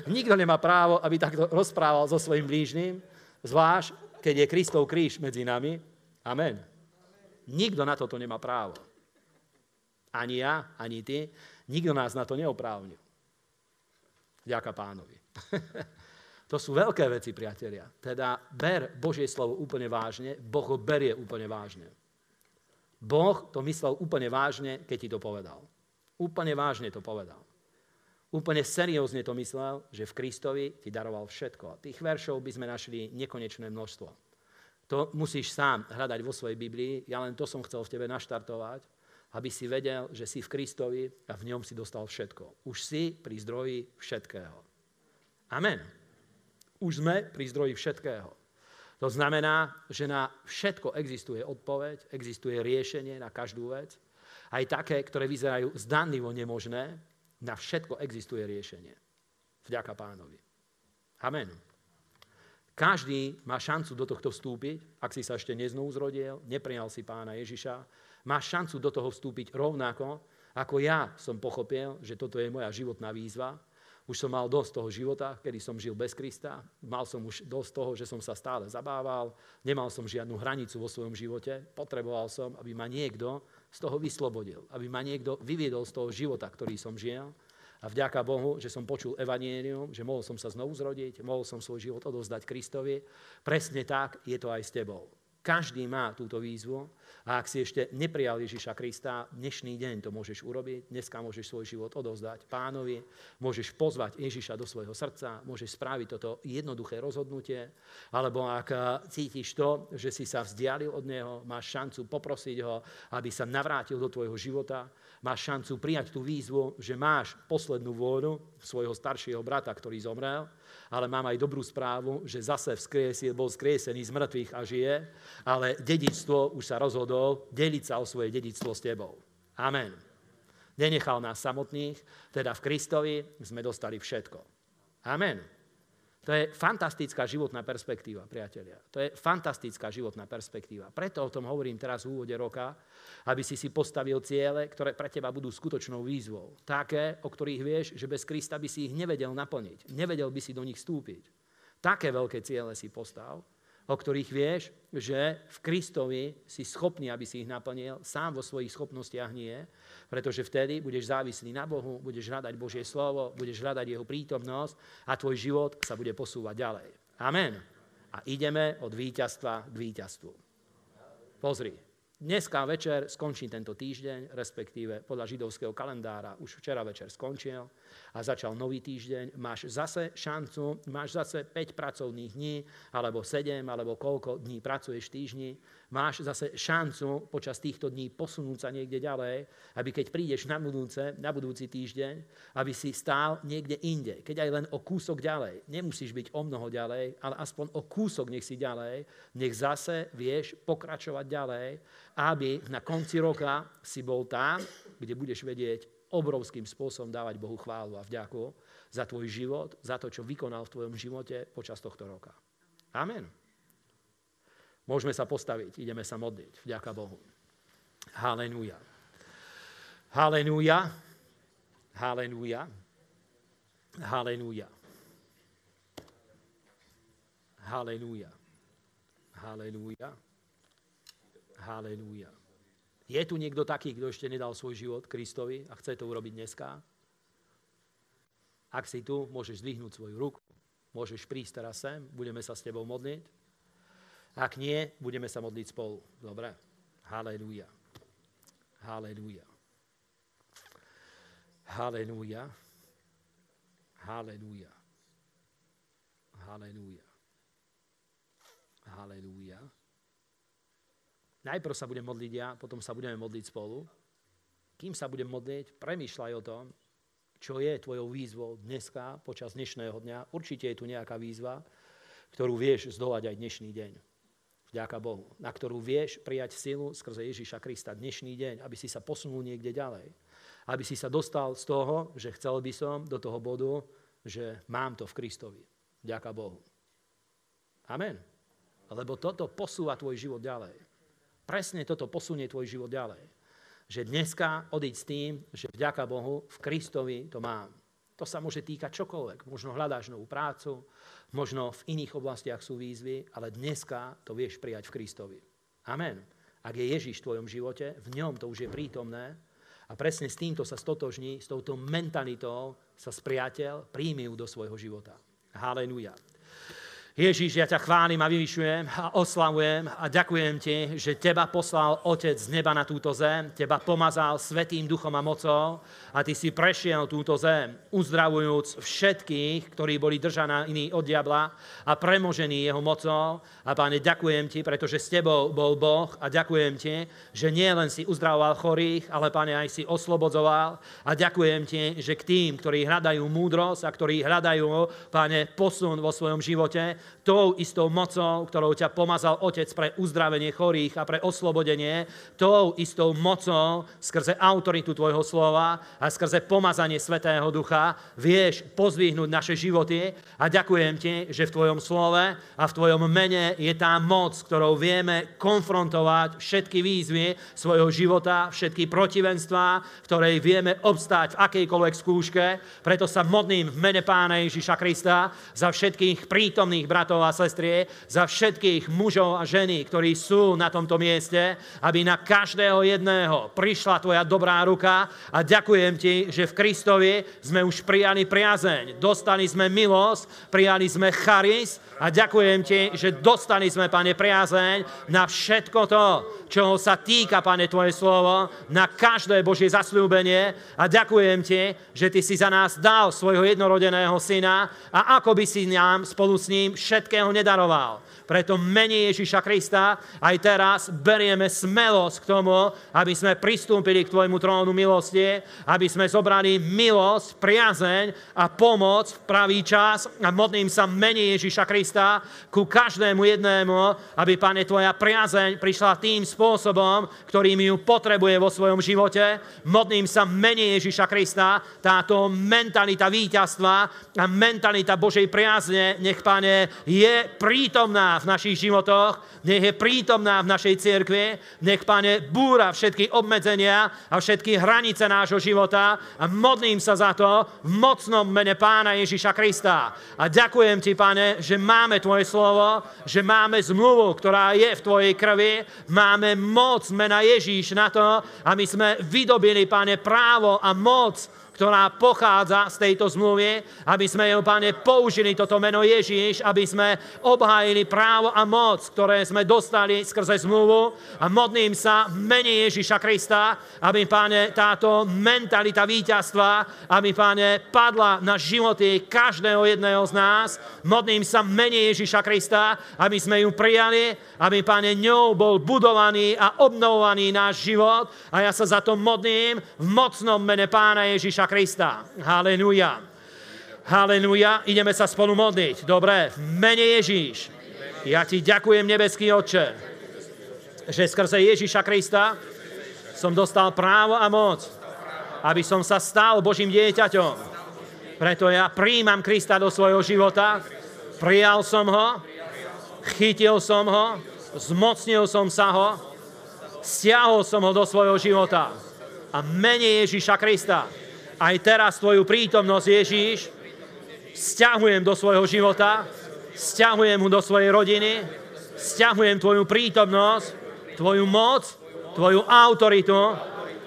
Nikto nemá právo, aby takto rozprával so svojim blížnym, zvlášť, keď je Kristov kríž medzi nami. Amen. Nikto na toto nemá právo. Ani ja, ani ty. Nikto nás na to neoprávnil. Ďaká pánovi. [LAUGHS] to sú veľké veci, priatelia. Teda ber Božie slovo úplne vážne, Boh ho berie úplne vážne. Boh to myslel úplne vážne, keď ti to povedal. Úplne vážne to povedal. Úplne seriózne to myslel, že v Kristovi ti daroval všetko. Tých veršov by sme našli nekonečné množstvo. To musíš sám hľadať vo svojej Biblii. Ja len to som chcel v tebe naštartovať aby si vedel, že si v Kristovi a v ňom si dostal všetko. Už si pri zdroji všetkého. Amen. Už sme pri zdroji všetkého. To znamená, že na všetko existuje odpoveď, existuje riešenie na každú vec. Aj také, ktoré vyzerajú zdanlivo nemožné, na všetko existuje riešenie. Vďaka pánovi. Amen. Každý má šancu do tohto vstúpiť, ak si sa ešte neznovu zrodil, neprijal si pána Ježiša, máš šancu do toho vstúpiť rovnako, ako ja som pochopil, že toto je moja životná výzva. Už som mal dosť toho života, kedy som žil bez Krista. Mal som už dosť toho, že som sa stále zabával. Nemal som žiadnu hranicu vo svojom živote. Potreboval som, aby ma niekto z toho vyslobodil. Aby ma niekto vyviedol z toho života, ktorý som žil. A vďaka Bohu, že som počul evanienium, že mohol som sa znovu zrodiť, mohol som svoj život odovzdať Kristovi. Presne tak je to aj s tebou. Každý má túto výzvu a ak si ešte neprijal Ježiša Krista, dnešný deň to môžeš urobiť, dneska môžeš svoj život odovzdať pánovi, môžeš pozvať Ježiša do svojho srdca, môžeš spraviť toto jednoduché rozhodnutie, alebo ak cítiš to, že si sa vzdialil od Neho, máš šancu poprosiť Ho, aby sa navrátil do tvojho života, máš šancu prijať tú výzvu, že máš poslednú vôľu svojho staršieho brata, ktorý zomrel, ale mám aj dobrú správu, že zase vzkriesil, bol skriesený z mŕtvych a žije, ale dedičstvo už sa rozhodol deliť sa o svoje dedičstvo s tebou. Amen. Nenechal nás samotných, teda v Kristovi sme dostali všetko. Amen. To je fantastická životná perspektíva, priatelia. To je fantastická životná perspektíva. Preto o tom hovorím teraz v úvode roka, aby si si postavil ciele, ktoré pre teba budú skutočnou výzvou. Také, o ktorých vieš, že bez Krista by si ich nevedel naplniť. Nevedel by si do nich vstúpiť. Také veľké ciele si postav, o ktorých vieš, že v Kristovi si schopný, aby si ich naplnil, sám vo svojich schopnostiach nie, pretože vtedy budeš závislý na Bohu, budeš hľadať Božie slovo, budeš hľadať Jeho prítomnosť a tvoj život sa bude posúvať ďalej. Amen. A ideme od víťazstva k víťazstvu. Pozri, Dneska večer skončí tento týždeň, respektíve podľa židovského kalendára už včera večer skončil a začal nový týždeň. Máš zase šancu, máš zase 5 pracovných dní, alebo 7, alebo koľko dní pracuješ v týždni. Máš zase šancu počas týchto dní posunúť sa niekde ďalej, aby keď prídeš na, budúce, na budúci týždeň, aby si stál niekde inde. Keď aj len o kúsok ďalej. Nemusíš byť o mnoho ďalej, ale aspoň o kúsok nech si ďalej. Nech zase vieš pokračovať ďalej aby na konci roka si bol tam, kde budeš vedieť obrovským spôsobom dávať Bohu chválu a vďaku za tvoj život, za to, čo vykonal v tvojom živote počas tohto roka. Amen. Môžeme sa postaviť, ideme sa modliť. Vďaka Bohu. Halenúja. Halenúja. Halenúja. Halenúja. Halenúja. Halenúja. Halelúja. Je tu niekto taký, kto ešte nedal svoj život Kristovi a chce to urobiť dneska? Ak si tu, môžeš zdvihnúť svoju ruku, môžeš prísť teraz sem, budeme sa s tebou modliť. Ak nie, budeme sa modliť spolu. Dobre? Halelúja. Halelúja. Halelúja. Halelúja. Halelúja. Halelúja. Najprv sa budem modliť ja, potom sa budeme modliť spolu. Kým sa budem modliť, premýšľaj o tom, čo je tvojou výzvou dneska, počas dnešného dňa. Určite je tu nejaká výzva, ktorú vieš zdolať aj dnešný deň. Vďaka Bohu. Na ktorú vieš prijať silu skrze Ježíša Krista dnešný deň, aby si sa posunul niekde ďalej. Aby si sa dostal z toho, že chcel by som do toho bodu, že mám to v Kristovi. Vďaka Bohu. Amen. Lebo toto posúva tvoj život ďalej. Presne toto posunie tvoj život ďalej. Že dneska odíď s tým, že vďaka Bohu v Kristovi to mám. To sa môže týkať čokoľvek. Možno hľadáš novú prácu, možno v iných oblastiach sú výzvy, ale dneska to vieš prijať v Kristovi. Amen. Ak je Ježiš v tvojom živote, v ňom to už je prítomné a presne s týmto sa stotožní, s touto mentalitou sa spriateľ, príjmi do svojho života. Haleluja. Ježíš, ja ťa chválim a vyvyšujem a oslavujem a ďakujem ti, že teba poslal Otec z neba na túto zem, teba pomazal Svetým duchom a mocou a ty si prešiel túto zem, uzdravujúc všetkých, ktorí boli držaní od diabla a premožení jeho mocou. A páne, ďakujem ti, pretože s tebou bol Boh a ďakujem ti, že nie len si uzdravoval chorých, ale páne, aj si oslobodzoval. A ďakujem ti, že k tým, ktorí hľadajú múdrosť a ktorí hľadajú, páne, posun vo svojom živote, tou istou mocou, ktorou ťa pomazal Otec pre uzdravenie chorých a pre oslobodenie, tou istou mocou skrze autoritu Tvojho slova a skrze pomazanie Svetého Ducha vieš pozvihnúť naše životy a ďakujem Ti, že v Tvojom slove a v Tvojom mene je tá moc, ktorou vieme konfrontovať všetky výzvy svojho života, všetky protivenstvá, v ktorej vieme obstáť v akejkoľvek skúške. Preto sa modlím v mene Pána Ježiša Krista za všetkých prítomných bratov a sestrie, za všetkých mužov a ženy, ktorí sú na tomto mieste, aby na každého jedného prišla tvoja dobrá ruka. A ďakujem ti, že v Kristovi sme už prijali priazeň, dostali sme milosť, prijali sme charis. A ďakujem ti, že dostali sme, pane, priazeň na všetko to, čoho sa týka, pane, tvoje slovo, na každé Božie zasľúbenie a ďakujem ti, že ty si za nás dal svojho jednorodeného syna a ako by si nám spolu s ním všetkého nedaroval. Preto mení Ježiša Krista aj teraz berieme smelosť k tomu, aby sme pristúpili k Tvojmu trónu milosti, aby sme zobrali milosť, priazeň a pomoc v pravý čas a modlím sa mení Ježiša Krista ku každému jednému, aby, Pane, Tvoja priazeň prišla tým spôsobom, ktorým ju potrebuje vo svojom živote. Modlím sa mení Ježiša Krista, táto mentalita víťazstva a mentalita Božej priazne, nech, Pane, je prítomná v našich životoch, nech je prítomná v našej cirkvi, nech, Pane, búra všetky obmedzenia a všetky hranice nášho života a modlím sa za to v mocnom mene Pána Ježiša Krista. A ďakujem Ti, Pane, že máme Tvoje slovo, že máme zmluvu, ktorá je v Tvojej krvi, máme moc mena Ježíš na to, aby sme vydobili, Pane, právo a moc ktorá pochádza z tejto zmluvy, aby sme jeho, Pane, použili toto meno Ježíš, aby sme obhájili právo a moc, ktoré sme dostali skrze zmluvu a modlím sa mene Ježíša Krista, aby, Pane, táto mentalita víťazstva, aby, Pane, padla na životy každého jedného z nás. Modlím sa mene Ježíša Krista, aby sme ju prijali, aby, Pane, ňou bol budovaný a obnovovaný náš život a ja sa za to modlím v mocnom mene Pána Ježíša Krista. Haleluja. Haleluja. Ideme sa spolu modliť. Dobre, mene Ježíš. Ja ti ďakujem, nebeský Otče, že skrze Ježíša Krista som dostal právo a moc, aby som sa stal Božím dieťaťom. Preto ja príjmam Krista do svojho života, prijal som ho, chytil som ho, zmocnil som sa ho, stiahol som ho do svojho života. A mene Ježíša Krista aj teraz Tvoju prítomnosť, Ježíš, stiahujem do svojho života, stiahujem ho do svojej rodiny, stiahujem Tvoju prítomnosť, Tvoju moc, Tvoju autoritu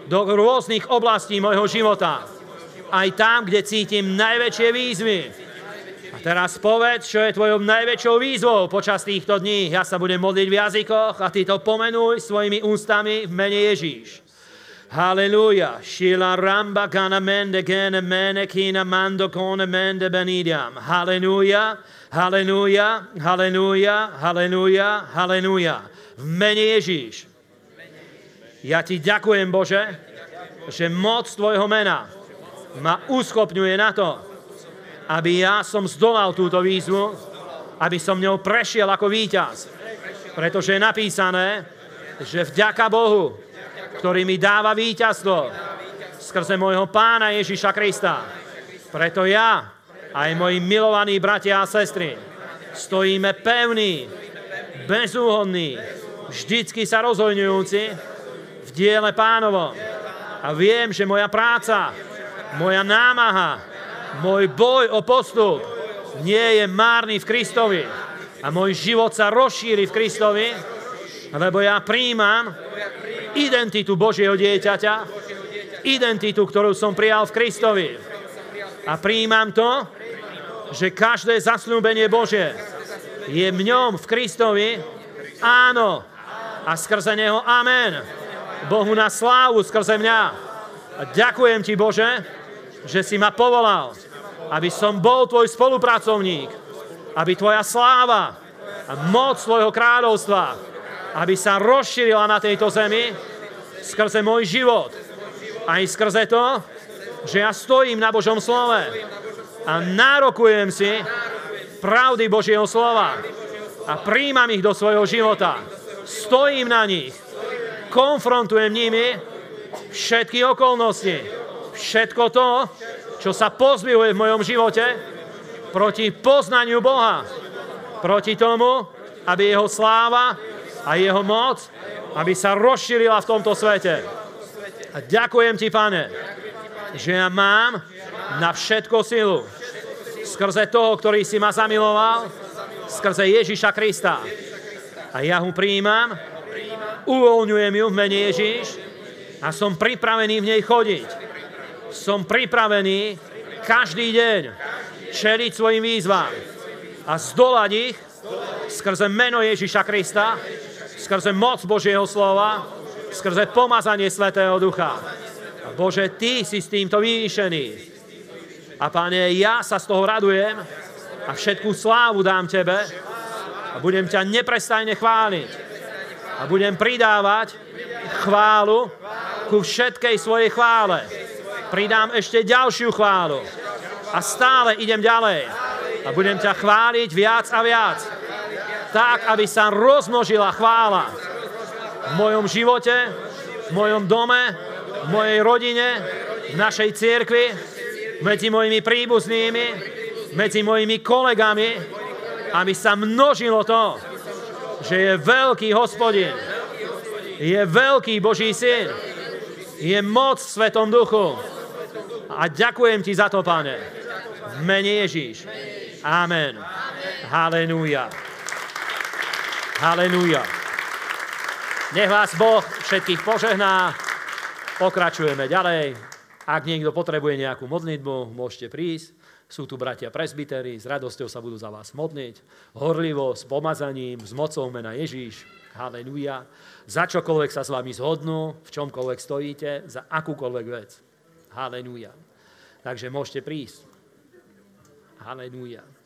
do rôznych oblastí môjho života. Aj tam, kde cítim najväčšie výzvy. A teraz povedz, čo je tvojou najväčšou výzvou počas týchto dní. Ja sa budem modliť v jazykoch a ty to pomenuj svojimi ústami v mene Ježíš. Halleluja. Shila ramba kana mende kene mene kina mando kone mende benidiam. Halleluja. Halleluja. Halleluja. Halleluja. Halleluja. V mene Ježíš. Ja ti ďakujem, Bože, že moc Tvojho mena ma uschopňuje na to, aby ja som zdolal túto výzvu, aby som ňou prešiel ako víťaz. Pretože je napísané, že vďaka Bohu, ktorý mi dáva víťazstvo skrze môjho pána Ježiša Krista. Preto ja, aj moji milovaní bratia a sestry, stojíme pevní, bezúhodní, vždycky sa rozhojňujúci v diele pánovom. A viem, že moja práca, moja námaha, môj boj o postup nie je márny v Kristovi. A môj život sa rozšíri v Kristovi, lebo ja príjmam identitu Božieho dieťaťa, identitu, ktorú som prijal v Kristovi. A príjmam to, že každé zasľúbenie Bože je v ňom, v Kristovi, áno, a skrze Neho amen. Bohu na slávu skrze mňa. A ďakujem Ti, Bože, že si ma povolal, aby som bol Tvoj spolupracovník, aby Tvoja sláva a moc Tvojho kráľovstva, aby sa rozšírila na tejto zemi skrze môj život. Aj skrze to, že ja stojím na Božom slove a nárokujem si pravdy Božieho slova a príjmam ich do svojho života stojím na nich, konfrontujem nimi všetky okolnosti, všetko to, čo sa pozbihuje v mojom živote proti poznaniu Boha, proti tomu, aby jeho sláva a jeho moc, aby sa rozšírila v tomto svete. A ďakujem ti, pane, že ja mám na všetko silu skrze toho, ktorý si ma zamiloval, skrze Ježiša Krista a ja ho prijímam, uvoľňujem ju v mene Ježíš a som pripravený v nej chodiť. Som pripravený každý deň čeliť svojim výzvam a zdolať ich skrze meno Ježíša Krista, skrze moc Božieho slova, skrze pomazanie Svetého Ducha. Bože, Ty si s týmto vyvýšený. A Pane, ja sa z toho radujem a všetkú slávu dám Tebe, a budem ťa neprestajne chváliť. A budem pridávať chválu ku všetkej svojej chvále. Pridám ešte ďalšiu chválu. A stále idem ďalej. A budem ťa chváliť viac a viac. Tak, aby sa rozmnožila chvála v mojom živote, v mojom dome, v mojej rodine, v našej cirkvi, medzi mojimi príbuznými, medzi mojimi kolegami, aby sa množilo to, že je veľký hospodin, je veľký Boží syn, je moc v Svetom duchu. A ďakujem ti za to, pane. V mene Ježíš. Amen. Halelúja. Halelúja. Nech vás Boh všetkých požehná. Pokračujeme ďalej. Ak niekto potrebuje nejakú modlitbu, môžete prísť. Sú tu bratia presbytery, s radosťou sa budú za vás modliť, horlivo, s pomazaním, s mocou mena Ježíš. Haleluja. Za čokoľvek sa s vami zhodnú, v čomkoľvek stojíte, za akúkoľvek vec. Haleluja. Takže môžete prísť. Haleluja.